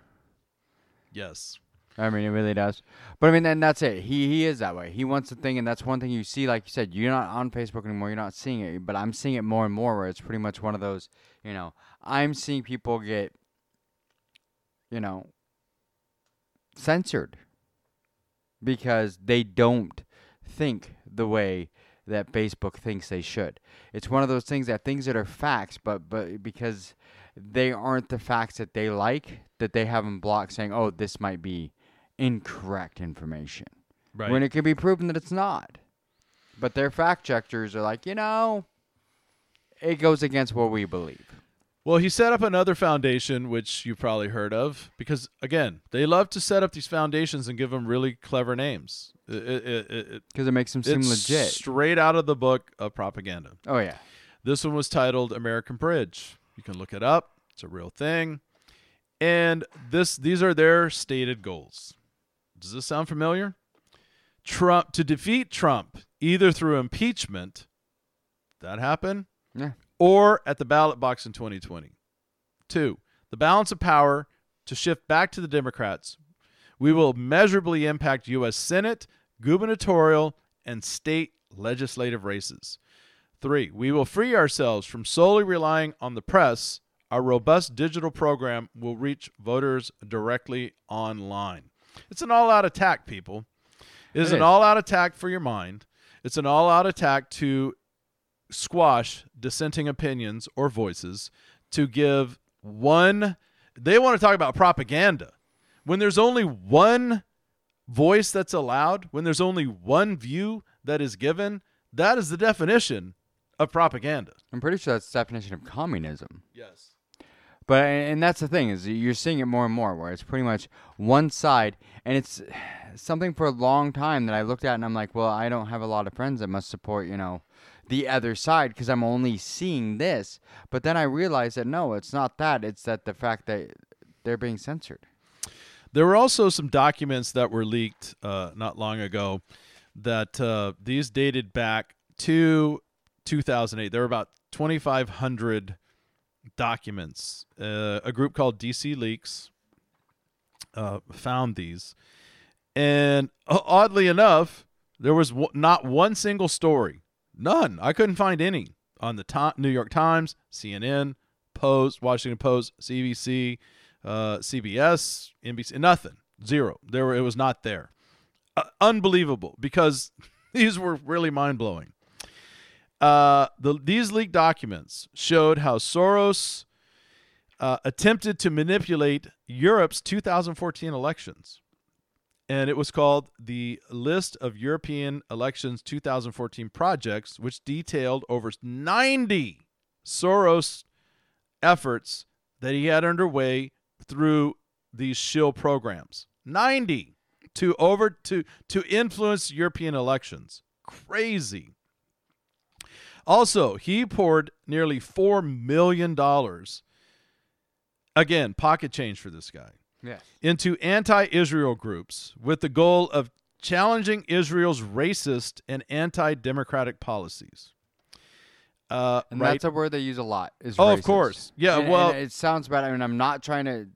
Yes. I mean, it really does. But I mean, and that's it. He he is that way. He wants the thing, and that's one thing you see. Like you said, you're not on Facebook anymore. You're not seeing it, but I'm seeing it more and more. Where it's pretty much one of those. You know, I'm seeing people get. You know, censored because they don't think the way that Facebook thinks they should. It's one of those things that things that are facts, but but because they aren't the facts that they like, that they have them blocked, saying, "Oh, this might be incorrect information," Right. when it can be proven that it's not. But their fact checkers are like, you know, it goes against what we believe. Well, he set up another foundation, which you've probably heard of, because again, they love to set up these foundations and give them really clever names. Because it makes them seem it's legit. straight out of the book of propaganda. oh yeah. This one was titled American Bridge. You can look it up. It's a real thing. And this these are their stated goals. Does this sound familiar? Trump to defeat Trump either through impeachment, that happened, Yeah. Or at the ballot box in 2020. Two, the balance of power to shift back to the Democrats. We will measurably impact U.S. Senate, gubernatorial, and state legislative races. Three, we will free ourselves from solely relying on the press. Our robust digital program will reach voters directly online. It's an all out attack, people. It is It an all out attack for your mind. It's an all out attack to squash dissenting opinions or voices to give one they want to talk about propaganda. When there's only one voice that's allowed when there's only one view that is given that is the definition of propaganda. I'm pretty sure that's the definition of communism. yes. But and that's the thing is you're seeing it more and more where it's pretty much one side and it's something for a long time that I looked at and I'm like, well, I don't have a lot of friends that must support, you know, the other side because I'm only seeing this. But then I realized that no, it's not that. It's that the fact that they're being censored. There were also some documents that were leaked uh, not long ago that uh, these dated back to 2008. There were about 2,500 documents. Uh, a group called DC Leaks uh, found these. And oddly enough, there was w- not one single story. None. I couldn't find any on the to- New York Times, CNN, Post, Washington Post, CBC, uh, CBS, NBC, nothing. Zero. There were, it was not there. Uh, unbelievable because these were really mind blowing. Uh, the, these leaked documents showed how Soros uh, attempted to manipulate Europe's 2014 elections. And it was called the List of European Elections 2014 Projects, which detailed over 90 Soros efforts that he had underway through these shill programs. 90 to over to to influence European elections. Crazy. Also, he poured nearly 4 million dollars again, pocket change for this guy Yes. into anti Israel groups with the goal of challenging Israel's racist and anti democratic policies. Uh, And right? that's a word they use a lot. Is Oh, of course. Yeah, And- and well- it sounds bad. I mean, I'm not trying to.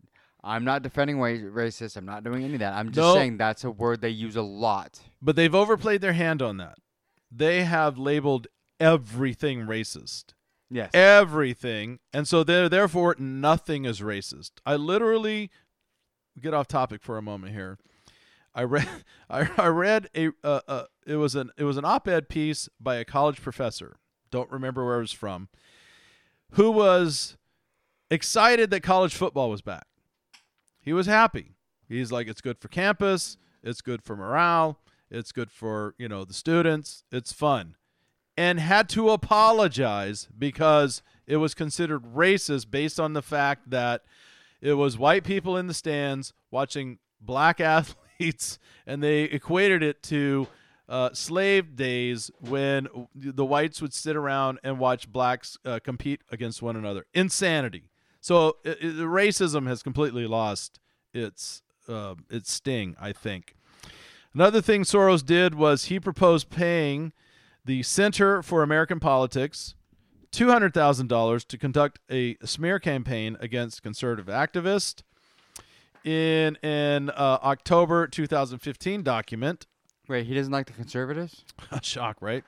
I'm not defending racist. I'm not doing any of that. I'm just No. saying that's a word they use a lot. but they've overplayed their hand on that. They have labeled everything racist. Yes. Everything. And so there therefore nothing is racist. I literally get off topic for a moment here. I read I, I read a uh, uh, it was an it was an op-ed piece by a college professor. Don't remember where it was from. Who was excited that college football was back. He was happy. He's like it's good for campus, it's good for morale, it's good for, you know, the students, it's fun and had to apologize because it was considered racist based on the fact that it was white people in the stands watching black athletes and they equated it to uh, slave days when the whites would sit around and watch blacks uh, compete against one another. Insanity. So i i- the racism has completely lost its uh, its sting i think. Another thing Soros did was he proposed paying the Center for American Politics $200,000 to conduct a smear campaign against conservative activists. In an uh, October 2015 document, Wait, he doesn't like the conservatives? shock, right?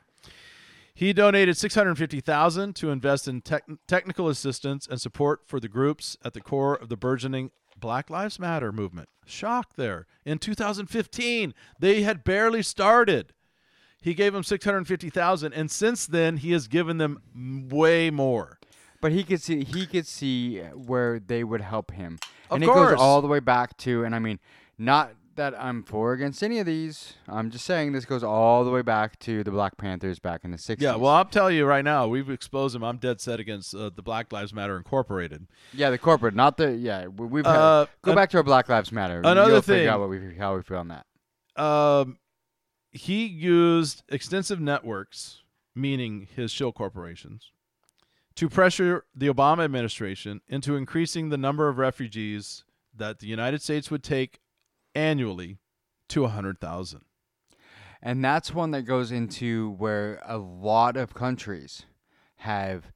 He donated 650,000 to invest in tech technical assistance and support for the groups at the core of the burgeoning Black Lives Matter movement. Shock there. In 2015, they had barely started. He gave them 650,000 and since then he has given them way more. But he could see he could see where they would help him, Of and it course. goes all the way back to. And I mean, not that I'm for or against any of these. I'm just saying this goes all the way back to the Black Panthers back in the '60s. Yeah, well, I'll tell you right now, we've exposed him. I'm dead set against uh, the Black Lives Matter Incorporated. yeah, the corporate, not the yeah. we- We've had, Uh, go an- back to our Black Lives Matter. Another You'll thing- figure out what we how we feel on that. Um, he used extensive networks, meaning his shill corporations, to pressure the Obama administration into increasing the number of refugees that the United States would take annually to 100,000. And that's one that goes into where a lot of countries have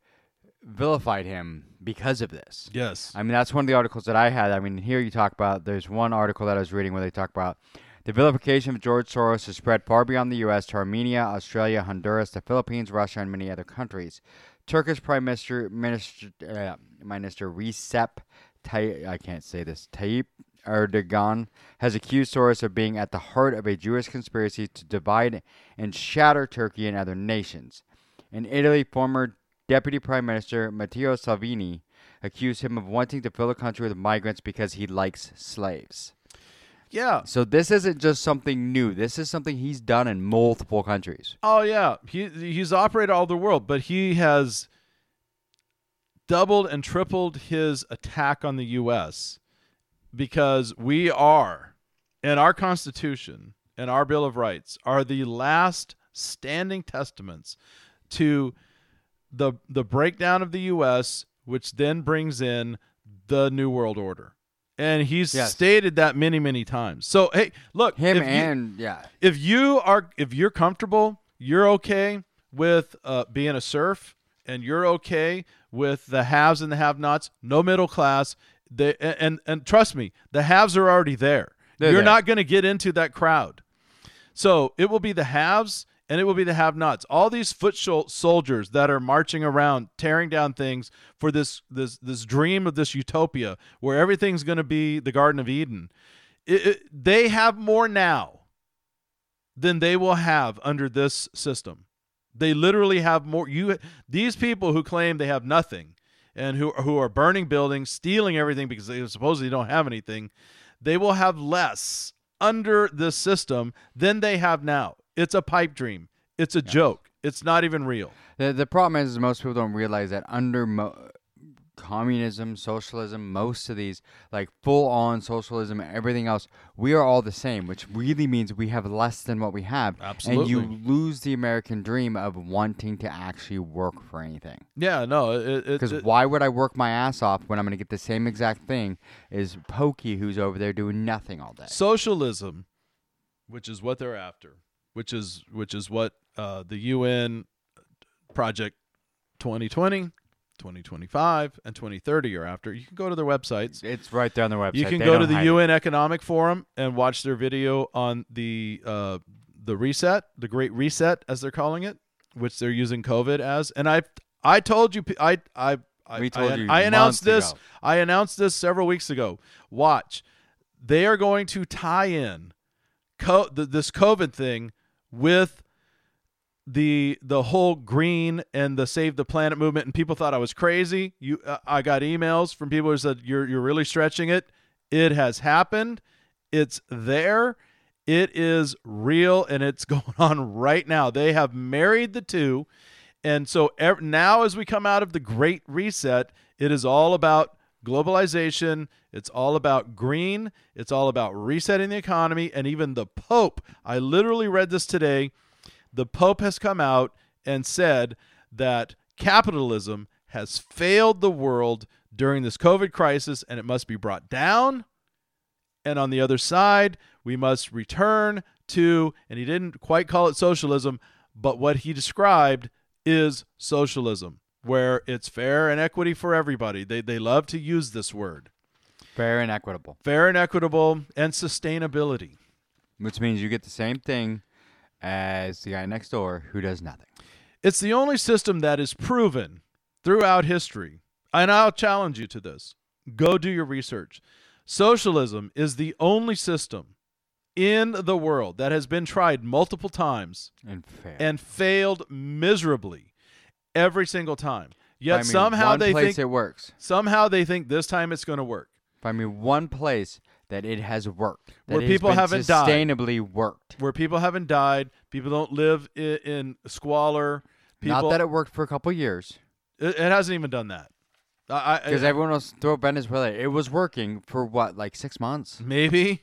vilified him because of this. Yes. I mean, that's one of the articles that I had. I mean, here you talk about, there's one article that I was reading where they talk about the vilification of George Soros has spread far beyond the U.S. to Armenia, Australia, Honduras, the Philippines, Russia, and many other countries. Turkish Prime Minister, Minister, uh, Minister Recep Tayyip, I can't say this, Tayyip Erdogan has accused Soros of being at the heart of a Jewish conspiracy to divide and shatter Turkey and other nations. In Italy, former Deputy Prime Minister Matteo Salvini accused him of wanting to fill the country with migrants because he likes slaves. Yeah. So this isn't just something new. This is something he's done in multiple countries. Oh yeah, he he's operated all over the world, but he has doubled and tripled his attack on the U.S. because we are, in our Constitution and our Bill of Rights, are the last standing testaments to the the breakdown of the U.S., which then brings in the New World Order. And he's Yes. stated that many, many times. So hey, look, Him if you- and yeah, if you are if you're comfortable you're okay with uh, being a serf and you're okay with the haves and the have nots no middle class they, and, and and trust me the haves are already there They're you're there. not going to get into that crowd so it will be the haves and it will be the have nots all these foot soldiers that are marching around tearing down things for this this this dream of this utopia where everything's going to be the garden of eden it, it- they have more now than they will have under this system. They literally have more. You these people who claim they have nothing and who who are burning buildings, stealing everything because they supposedly don't have anything, they will have less under this system than they have now. It's a pipe dream. It's a joke. It's not even real. The the problem is, is most people don't realize that under mo- communism, socialism, most of these like full on socialism and everything else, we are all the same, which really means we have less than what we have. Absolutely. And you lose the American dream of wanting to actually work for anything. Yeah, no, Because why would I work my ass off when I'm going to get the same exact thing as Pokey, who's over there doing nothing all day? socialism, which is what they're after, which is which is what uh, the UN project 2020, 2025, and 2030 are after. You can go to their websites. It's right there on their website. You can They go to the hide it. UN Economic Forum and watch their video on the uh, the reset, the Great Reset, as they're calling it, which they're using COVID as. And I I told you, I I. I, I, you I announced this. ago. I announced this several weeks ago. Watch, they are going to tie in co- th- this COVID thing with the the whole green and the save the planet movement and people thought I was crazy. You uh, I got emails from people who said you're you're really stretching it. It has happened. It's there. It is real and it's going on right now. They have married the two. And so ev- now as we come out of the great reset, it is all about globalization, it's all about green, it's all about resetting the economy and even the pope. I literally read this today the Pope has come out and said that capitalism has failed the world during this COVID crisis and it must be brought down. And on the other side, we must return to, and he didn't quite call it socialism, but what he described is socialism, where it's fair and equity for everybody. They, they love to use this word Fair and equitable, fair and equitable and sustainability. which means you get the same thing as the guy next door who does nothing. It's the only system that is proven throughout history. And I'll challenge you to this. Go do your research. Socialism is the only system in the world that has been tried multiple times And fair. and failed miserably every single time. Yet Find me somehow one they place think it works. somehow they think this time it's going to work. Find me one place that it has worked. That Where people haven't died. sustainably worked. Where people haven't died, people don't live in, in squalor. People, Not that it worked for a couple years, it, it hasn't even done that. Because everyone was throw Venezuela. It was working for what, like six months. maybe,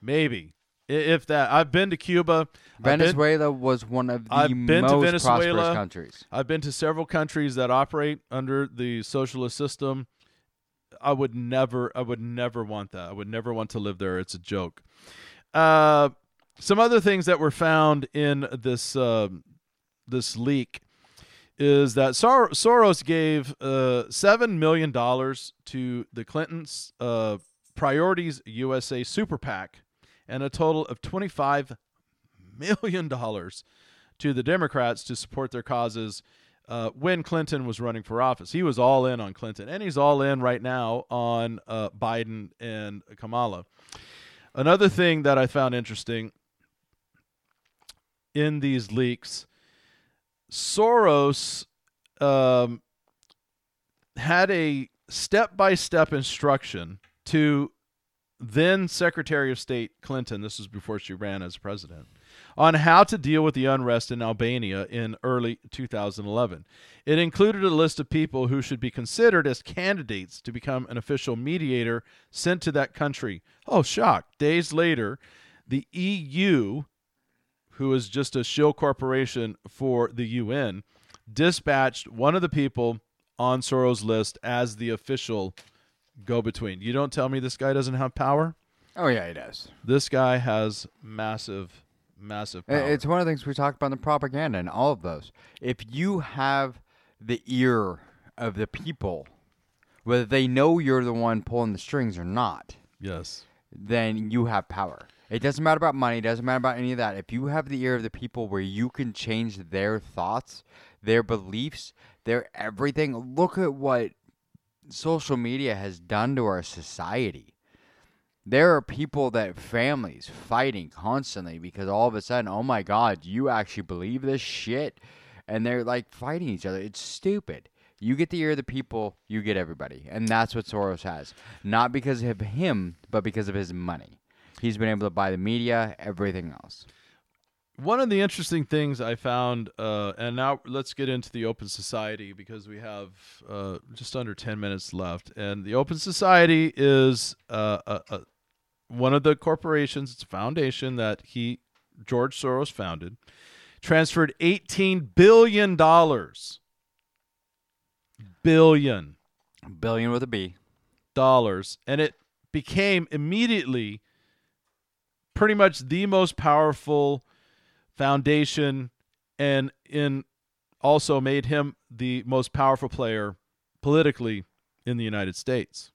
maybe if that. I've been to Cuba. I've been- Venezuela was one of the I've been to most Venezuela. prosperous countries. I've been to several countries that operate under the socialist system. I would never, I would never want that. I would never want to live there. It's a joke. Uh, some other things that were found in this um this leak is that Sor- Soros gave uh, seven million dollars to the Clintons' uh, Priorities USA Super PAC, and a total of twenty-five million dollars to the Democrats to support their causes uh, when Clinton was running for office. He was all in on Clinton, and he's all in right now on uh, Biden and Kamala. Another thing that I found interesting in these leaks, Soros um, had a step by step instruction to then Secretary of State Clinton, this was before she ran as president, on how to deal with the unrest in Albania in early 2011. It included a list of people who should be considered as candidates to become an official mediator sent to that country. Oh, shock. Days later, the EU, who is just a shill corporation for the UN, dispatched one of the people on Soros' list as the official go between. You don't tell me this guy doesn't have power? Oh yeah, he does. This guy has massive, massive power. It's one of the things we talked about in the propaganda and all of those. If you have the ear of the people, whether they know you're the one pulling the strings or not, yes. then you have power. It doesn't matter about money, it doesn't matter about any of that. If you have the ear of the people where you can change their thoughts, their beliefs, their everything, look at what social media has done to our society. There are people that families fighting constantly because all of a sudden, oh my God, you actually believe this shit? And they're like fighting each other. It's stupid. You get the ear of the people, you get everybody. And that's what Soros has. Not because of him, but because of his money. He's been able to buy the media, everything else. One of the interesting things I found, uh, and now let's get into the Open Society because we have uh, just under 10 minutes left. And the Open Society is uh, a, a, one of the corporations, it's a foundation that he, George Soros, founded, transferred $18 billion. Billion Billion with a B. dollars, and it became immediately pretty much the most powerful foundation, and in also made him the most powerful player politically in the United States.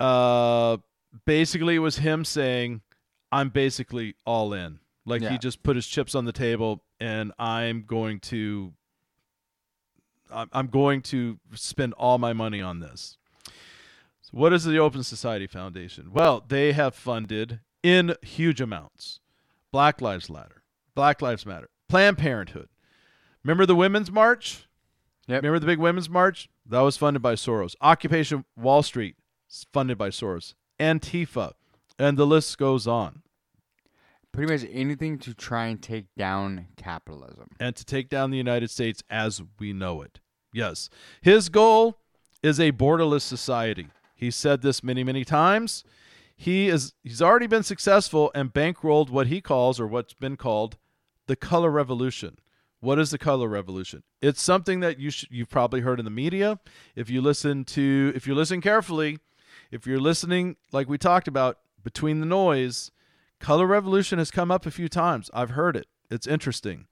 Uh, basically, it was him saying, "I'm basically all in." Like he just put his chips on the table, and I'm going to I'm I'm going to spend all my money on this. So what is the Open Society Foundation? Well, they have funded in huge amounts Black Lives Matter, Black Lives Matter, Planned Parenthood. Remember the Women's March? Yep. Remember the big Women's March? That was funded by Soros. Occupation Wall Street, funded by Soros. Antifa, and the list goes on. Pretty much anything to try and take down capitalism. and to take down the United States as we know it. Yes. His goal is a borderless society. He said this many, many times. He is he's already been successful and bankrolled what he calls or what's been called the color revolution. What is the color revolution? It's something that you sh- you've probably heard in the media. If you listen to if you listen carefully, if you're listening like we talked about between the noise, color revolution has come up a few times. I've heard it. It's interesting.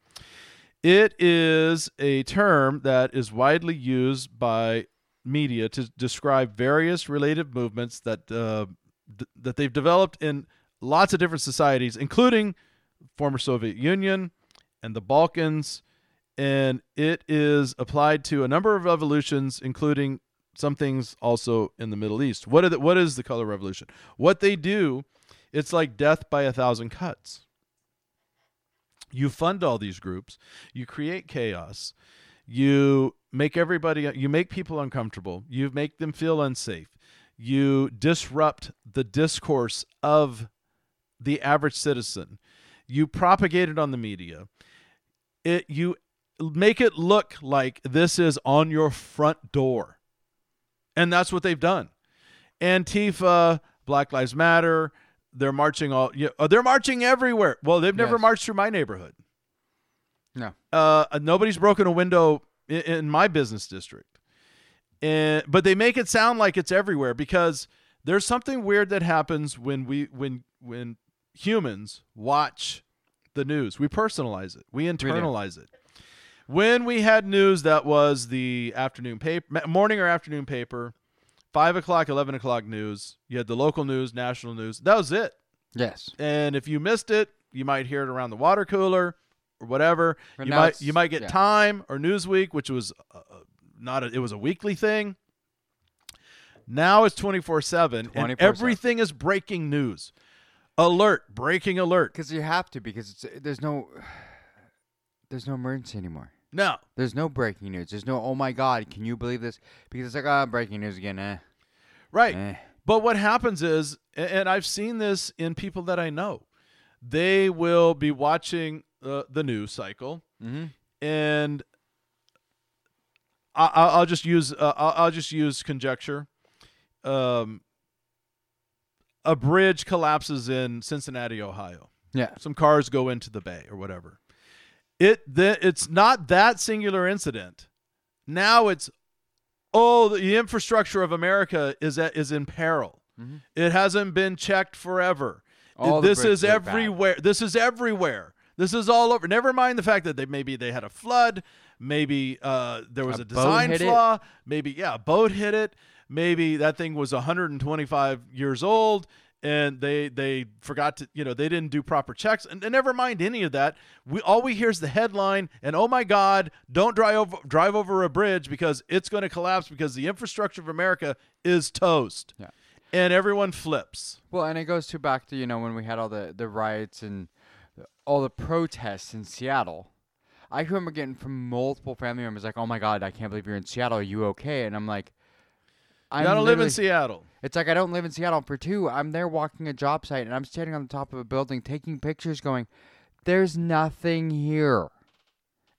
It is a term that is widely used by media to describe various related movements that uh, d- that they've developed in lots of different societies, including former Soviet Union and the Balkans, and it is applied to a number of revolutions, including some things also in the Middle East. What the, what is the color revolution? What they do, it's like death by a thousand cuts. You fund all these groups, you create chaos, you make everybody you make people uncomfortable, you make them feel unsafe. You disrupt the discourse of the average citizen. You propagate it on the media. It you make it look like this is on your front door. And that's what they've done. Antifa, Black Lives Matter, they're marching all you know, they're marching everywhere. Well, they've never Yes. marched through my neighborhood. No. Uh, nobody's broken a window in, in my business district. And but they make it sound like it's everywhere because there's something weird that happens when we when when humans watch the news. We personalize it. We internalize it. When we had news that was the afternoon paper, morning or afternoon paper, five o'clock, eleven o'clock news. You had the local news, national news. That was it. Yes. And if you missed it, you might hear it around the water cooler or whatever. But you might you might get yeah. Time or Newsweek, which was uh, uh, not a, it was a weekly thing. Now it's 24/7 and 24/7. everything is breaking news. Alert, breaking alert. Because you have to, because it's there's no there's no emergency anymore. No. There's no breaking news. There's no oh my god, can you believe this? Because it's like ah breaking news again. Eh. Right. Eh. But what happens is, and I've seen this in people that I know, they will be watching uh, the news cycle, Mhm. and I, I- I'll just use uh, I'll, I'll just use conjecture. Um, a bridge collapses in Cincinnati, Ohio. Yeah. Some cars go into the bay or whatever. It the, it's not that singular incident. Now it's oh the infrastructure of America is at, is in peril. It hasn't been checked forever. Mm-hmm. All this is are bad. everywhere. This is everywhere. This is all over. Never mind the fact that they maybe they had a flood, maybe uh, there was A a, design hit it. flaw, maybe yeah, a boat hit it, maybe that thing was 125 years old and they they forgot to you know they didn't do proper checks and, and never mind any of that we all we hear is the headline and oh my god don't drive over drive over a bridge because it's going to collapse because the infrastructure of america is toast Yeah. and everyone flips Well, and it goes to back to you know when we had all the the riots and all the protests in Seattle. I remember getting from multiple family members like, "Oh my God, I can't believe you're in Seattle. Are you okay?" And I'm like, i don't live in seattle It's like I don't live in Seattle. For two, I'm there walking a job site and I'm standing on the top of a building taking pictures, going, "There's nothing here."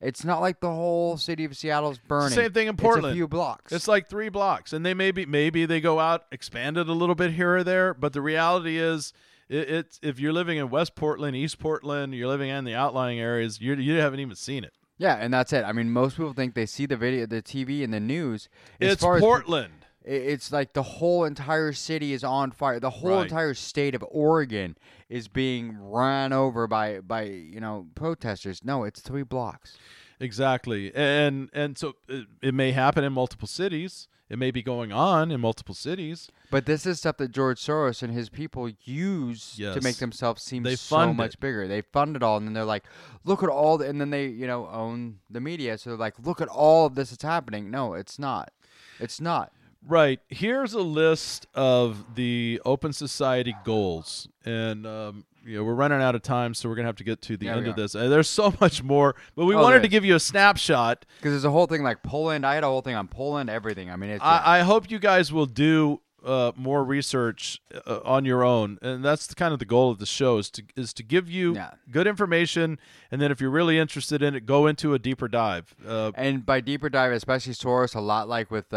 It's not like the whole city of Seattle's burning. same thing in It's Portland. a few blocks. It's like three blocks, and they maybe maybe they go out expand it a little bit here or there. But the reality is, it, it's if you're living in West Portland, East Portland, you're living in the outlying areas, you you haven't even seen it. yeah, and that's it. I mean, most people think they see the video, the TV, and the news. As it's far as- Portland. I- It's like the whole entire city is on fire. The whole Right. entire state of Oregon is being run over by by you know protesters. No, it's three blocks. Exactly, and and so it, it may happen in multiple cities. It may be going on in multiple cities. But this is stuff that George Soros and his people use to make themselves seem They so much it. bigger. They fund it all, and then they're like, "Look at all," the, and then they you know own the media, so they're like, "Look at all of this that's happening." No, it's not. It's not. Right. Here's a list of the Open Society goals, and um, you know we're running out of time, so we're gonna have to get to the Yeah, end of this. Uh, there's so much more, but we Oh, wanted to give you a snapshot. Because there's a whole thing like Poland. I had a whole thing on Poland, everything. I mean, it's I, I hope you guys will do uh, more research uh, on your own, and that's the, kind of the goal of the show is to is to give you Yeah. good information, and then if you're really interested in it, go into a deeper dive. Uh, and by deeper dive, especially Soros, a lot like with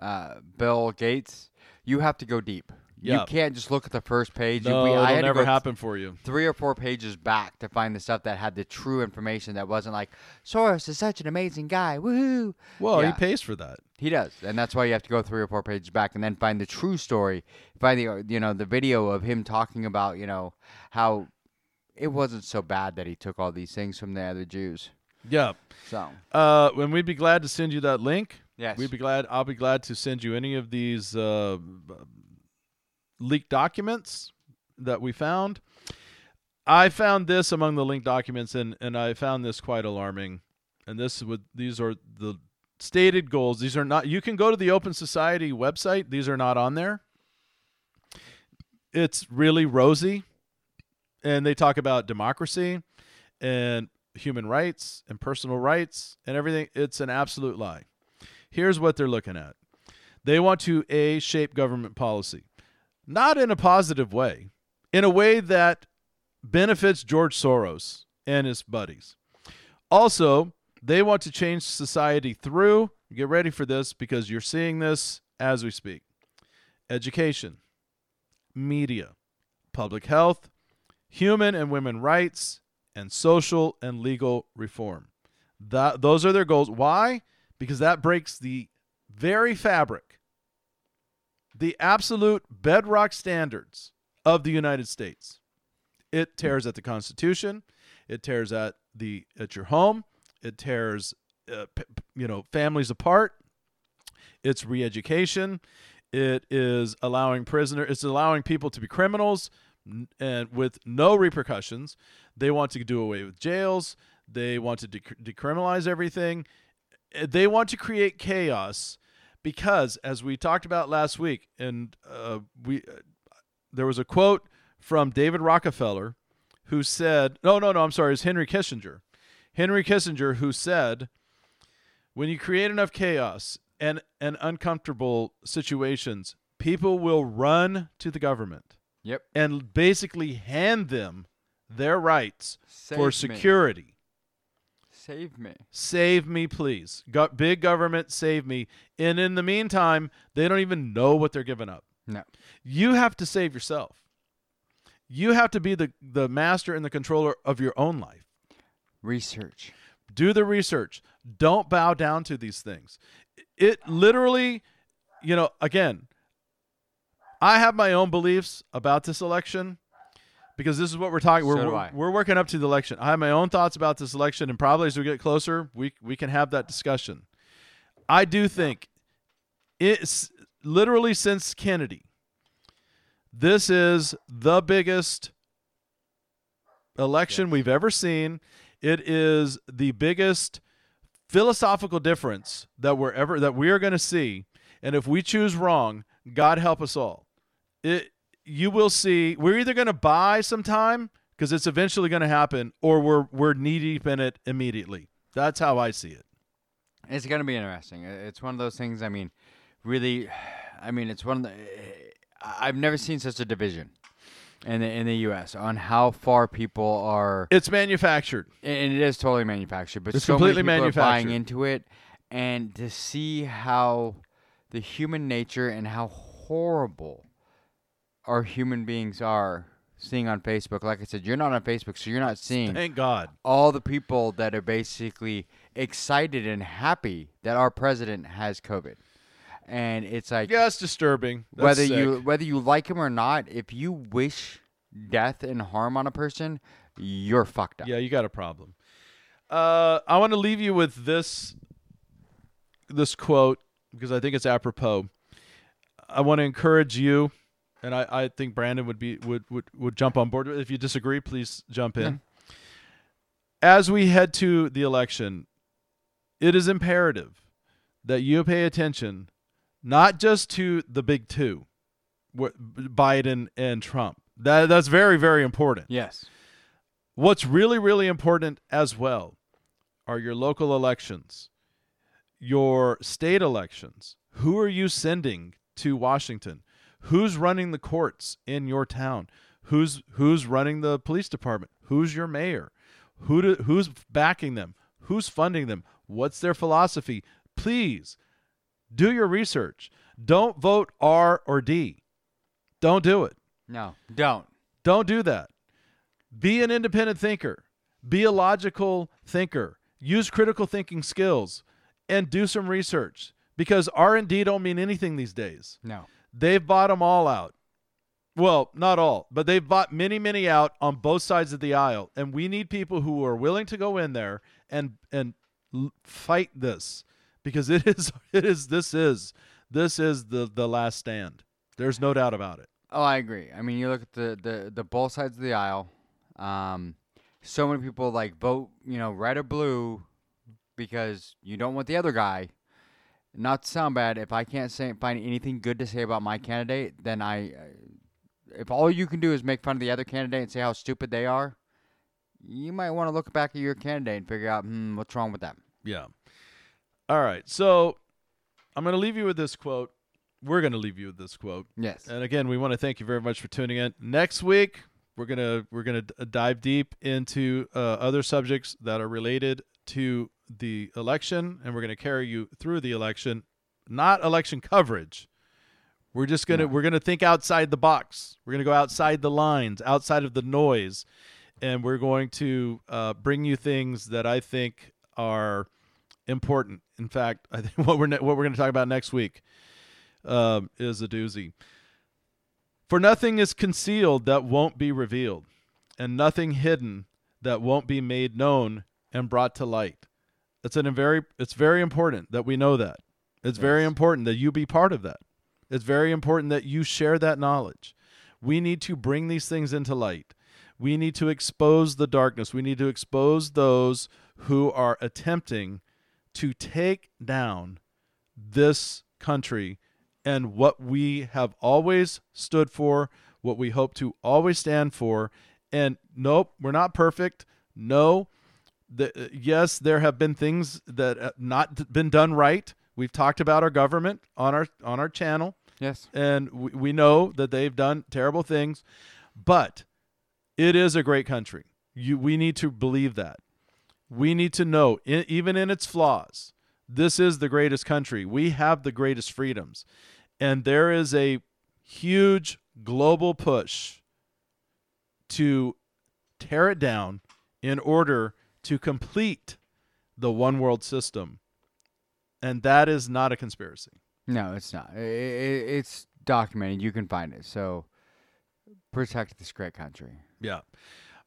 uh, Bill Gates, you have to go deep. Yeah. You can't just look at the first page. No, we- it'll never happen for you. three or four pages back to find the stuff that had the true information that wasn't like Soros is such an amazing guy. Woohoo! Well, Yeah. he pays for that. He does, and that's why you have to go three or four pages back and then find the true story. Find the you know the video of him talking about you know how it wasn't so bad that he took all these things from the other Jews. Yeah. So Uh, and we'd be glad to send you that link. Yes. We'd be glad. I'll be glad to send you any of these uh, leaked documents that we found. I found this among the linked documents, and and I found this quite alarming. And this would these are the stated goals. These are not. You can go to the Open Society website. These are not on there. It's really rosy, and they talk about democracy and human rights and personal rights and everything. It's an absolute lie. Here's what they're looking at. They want to a shape government policy, not in a positive way, in a way that benefits George Soros and his buddies. Also, they want to change society through, get ready for this because you're seeing this as we speak education, media, public health, human and women rights, and social and legal reform. That, those are their goals. Why? Because that breaks the very fabric, the absolute bedrock standards of the United States. It tears at the Constitution. It tears at the at your home. It tears, uh, you know, families apart. It's re-education. It is allowing prisoner. It's allowing people to be criminals, and with no repercussions. They want to do away with jails. They want to dec- decriminalize everything. Uh, They want to create chaos because, as we talked about last week, and uh, we uh, there was a quote from David Rockefeller who said, no, no, no, I'm sorry, it's Henry Kissinger. Henry Kissinger who said, when you create enough chaos and, and uncomfortable situations, people will run to the government Yep. and basically hand them their rights for security. me. Save me. Save me, please. Go- big government, save me. And in the meantime, they don't even know what they're giving up. No. You have to save yourself. You have to be the, the master and the controller of your own life. Research. Do the research. Don't bow down to these things. It literally, you know, again, I have my own beliefs about this election because this is what we're talking. We're, do we're, we're working up to the election. I have my own thoughts about this election, and probably as we get closer, we we can have that discussion. I do think it's literally since Kennedy. This is the biggest election we've ever seen. It is the biggest philosophical difference that we're ever that we are going to see. And if we choose wrong, God help us all. It you will see we're either going to buy some time because it's eventually going to happen, or we're we're knee deep in it immediately. That's how I see it. It's gonna be interesting. It's one of those things. I mean, really, I mean, it's one of the. I've never seen such a division in the in the U.S. on how far people are, It's manufactured. and it is totally manufactured. But It's so many completely people are buying into it, and to see how the human nature and how horrible our human beings are. Seeing on Facebook, like I said, you're not on Facebook, so you're not seeing Thank God. all the people that are basically excited and happy that our president has COVID. And it's like Yeah, it's disturbing. That's whether sick. you whether you like him or not, if you wish death and harm on a person, you're fucked up. Yeah, you got a problem. Uh, I want to leave you with this this quote because I think it's apropos. I want to encourage you, and I, I think Brandon would be would, would would jump on board. If you disagree, please jump in. As we head to the election, it is imperative that you pay attention not just to the big two, Biden and Trump. That that's very very important. Yes. What's really, really important as well are your local elections, your state elections. Who are you sending to Washington? Who's running the courts in your town? Who's who's running the police department? Who's your mayor? Who do, who's backing them? Who's funding them? What's their philosophy? Please do your research. Don't vote R or D. Don't do it. No. Don't. Don't do that. Be an independent thinker. Be a logical thinker. Use critical thinking skills and do some research because R&D don't mean anything these days. No. They've bought them all out. Well, not all, but they've bought many, many out on both sides of the aisle, and we need people who are willing to go in there and and fight this because it is it is this is this is the the last stand. There's no doubt about it. Oh, I agree. I mean, you look at the the, the both sides of the aisle. Um, so many people like vote, you know, red or blue, because you don't want the other guy. Not to sound bad, if I can't say find anything good to say about my candidate, then I, if all you can do is make fun of the other candidate and say how stupid they are, you might want to look back at your candidate and figure out, hmm, what's wrong with them. Yeah. All right. So I'm going to leave you with this quote. We're going to leave you with this quote. Yes. And again, we want to thank you very much for tuning in. Next week, we're gonna we're gonna dive deep into uh, other subjects that are related to the election, and we're gonna carry you through the election, not election coverage. We're just gonna we're gonna think outside the box. We're gonna go outside the lines, outside of the noise, and we're going to uh, bring you things that I think are important. In fact, I think what we're ne- what we're going to talk about next week um, is a doozy. For nothing is concealed that won't be revealed, and nothing hidden that won't be made known and brought to light. It's an very it's very important that we know that. It's very important that you be part of that. It's very important that you share that knowledge. We need to bring these things into light. We need to expose the darkness. We need to expose those who are attempting to take down this country and what we have always stood for, what we hope to always stand for. And nope, we're not perfect. No, the, uh, yes, there have been things that have not been done right. We've talked about our government on our on our channel, Yes. and we, we know that they've done terrible things, but it is a great country. You, we need to believe that. We need to know, in, even in its flaws, this is the greatest country. We have the greatest freedoms. And there is a huge global push to tear it down in order to complete the one world system. And that is not a conspiracy. No, it's not. It's documented. You can find it. So protect this great country. Yeah.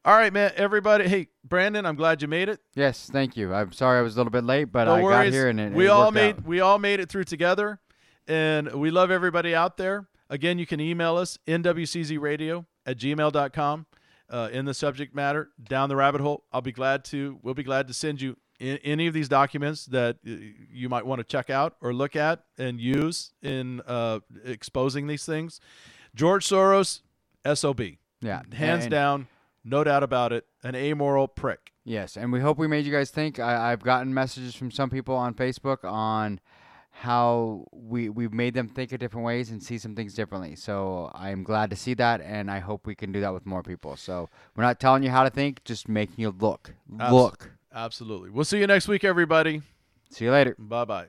All right, man. Everybody. Hey, Brandon, I'm glad you made it. Yes, thank you. I'm sorry I was a little bit late, but no I worries. got here and it, we it all made out. we all made it through together, and we love everybody out there. Again, you can email us nwczradio at gmail.com uh, in the subject matter down the rabbit hole. I'll be glad to. We'll be glad to send you in, any of these documents that uh, you might want to check out or look at and use in uh, exposing these things. George Soros, sob, Yeah, hands and- down, no doubt about it, an amoral prick. Yes, and we hope we made you guys think. I, I've gotten messages from some people on Facebook on how we we've made them think of different ways and see some things differently. So I'm glad to see that, and I hope we can do that with more people. So we're not telling you how to think, just making you look. Look. Absolutely. We'll see you next week, everybody. See you later. Bye bye.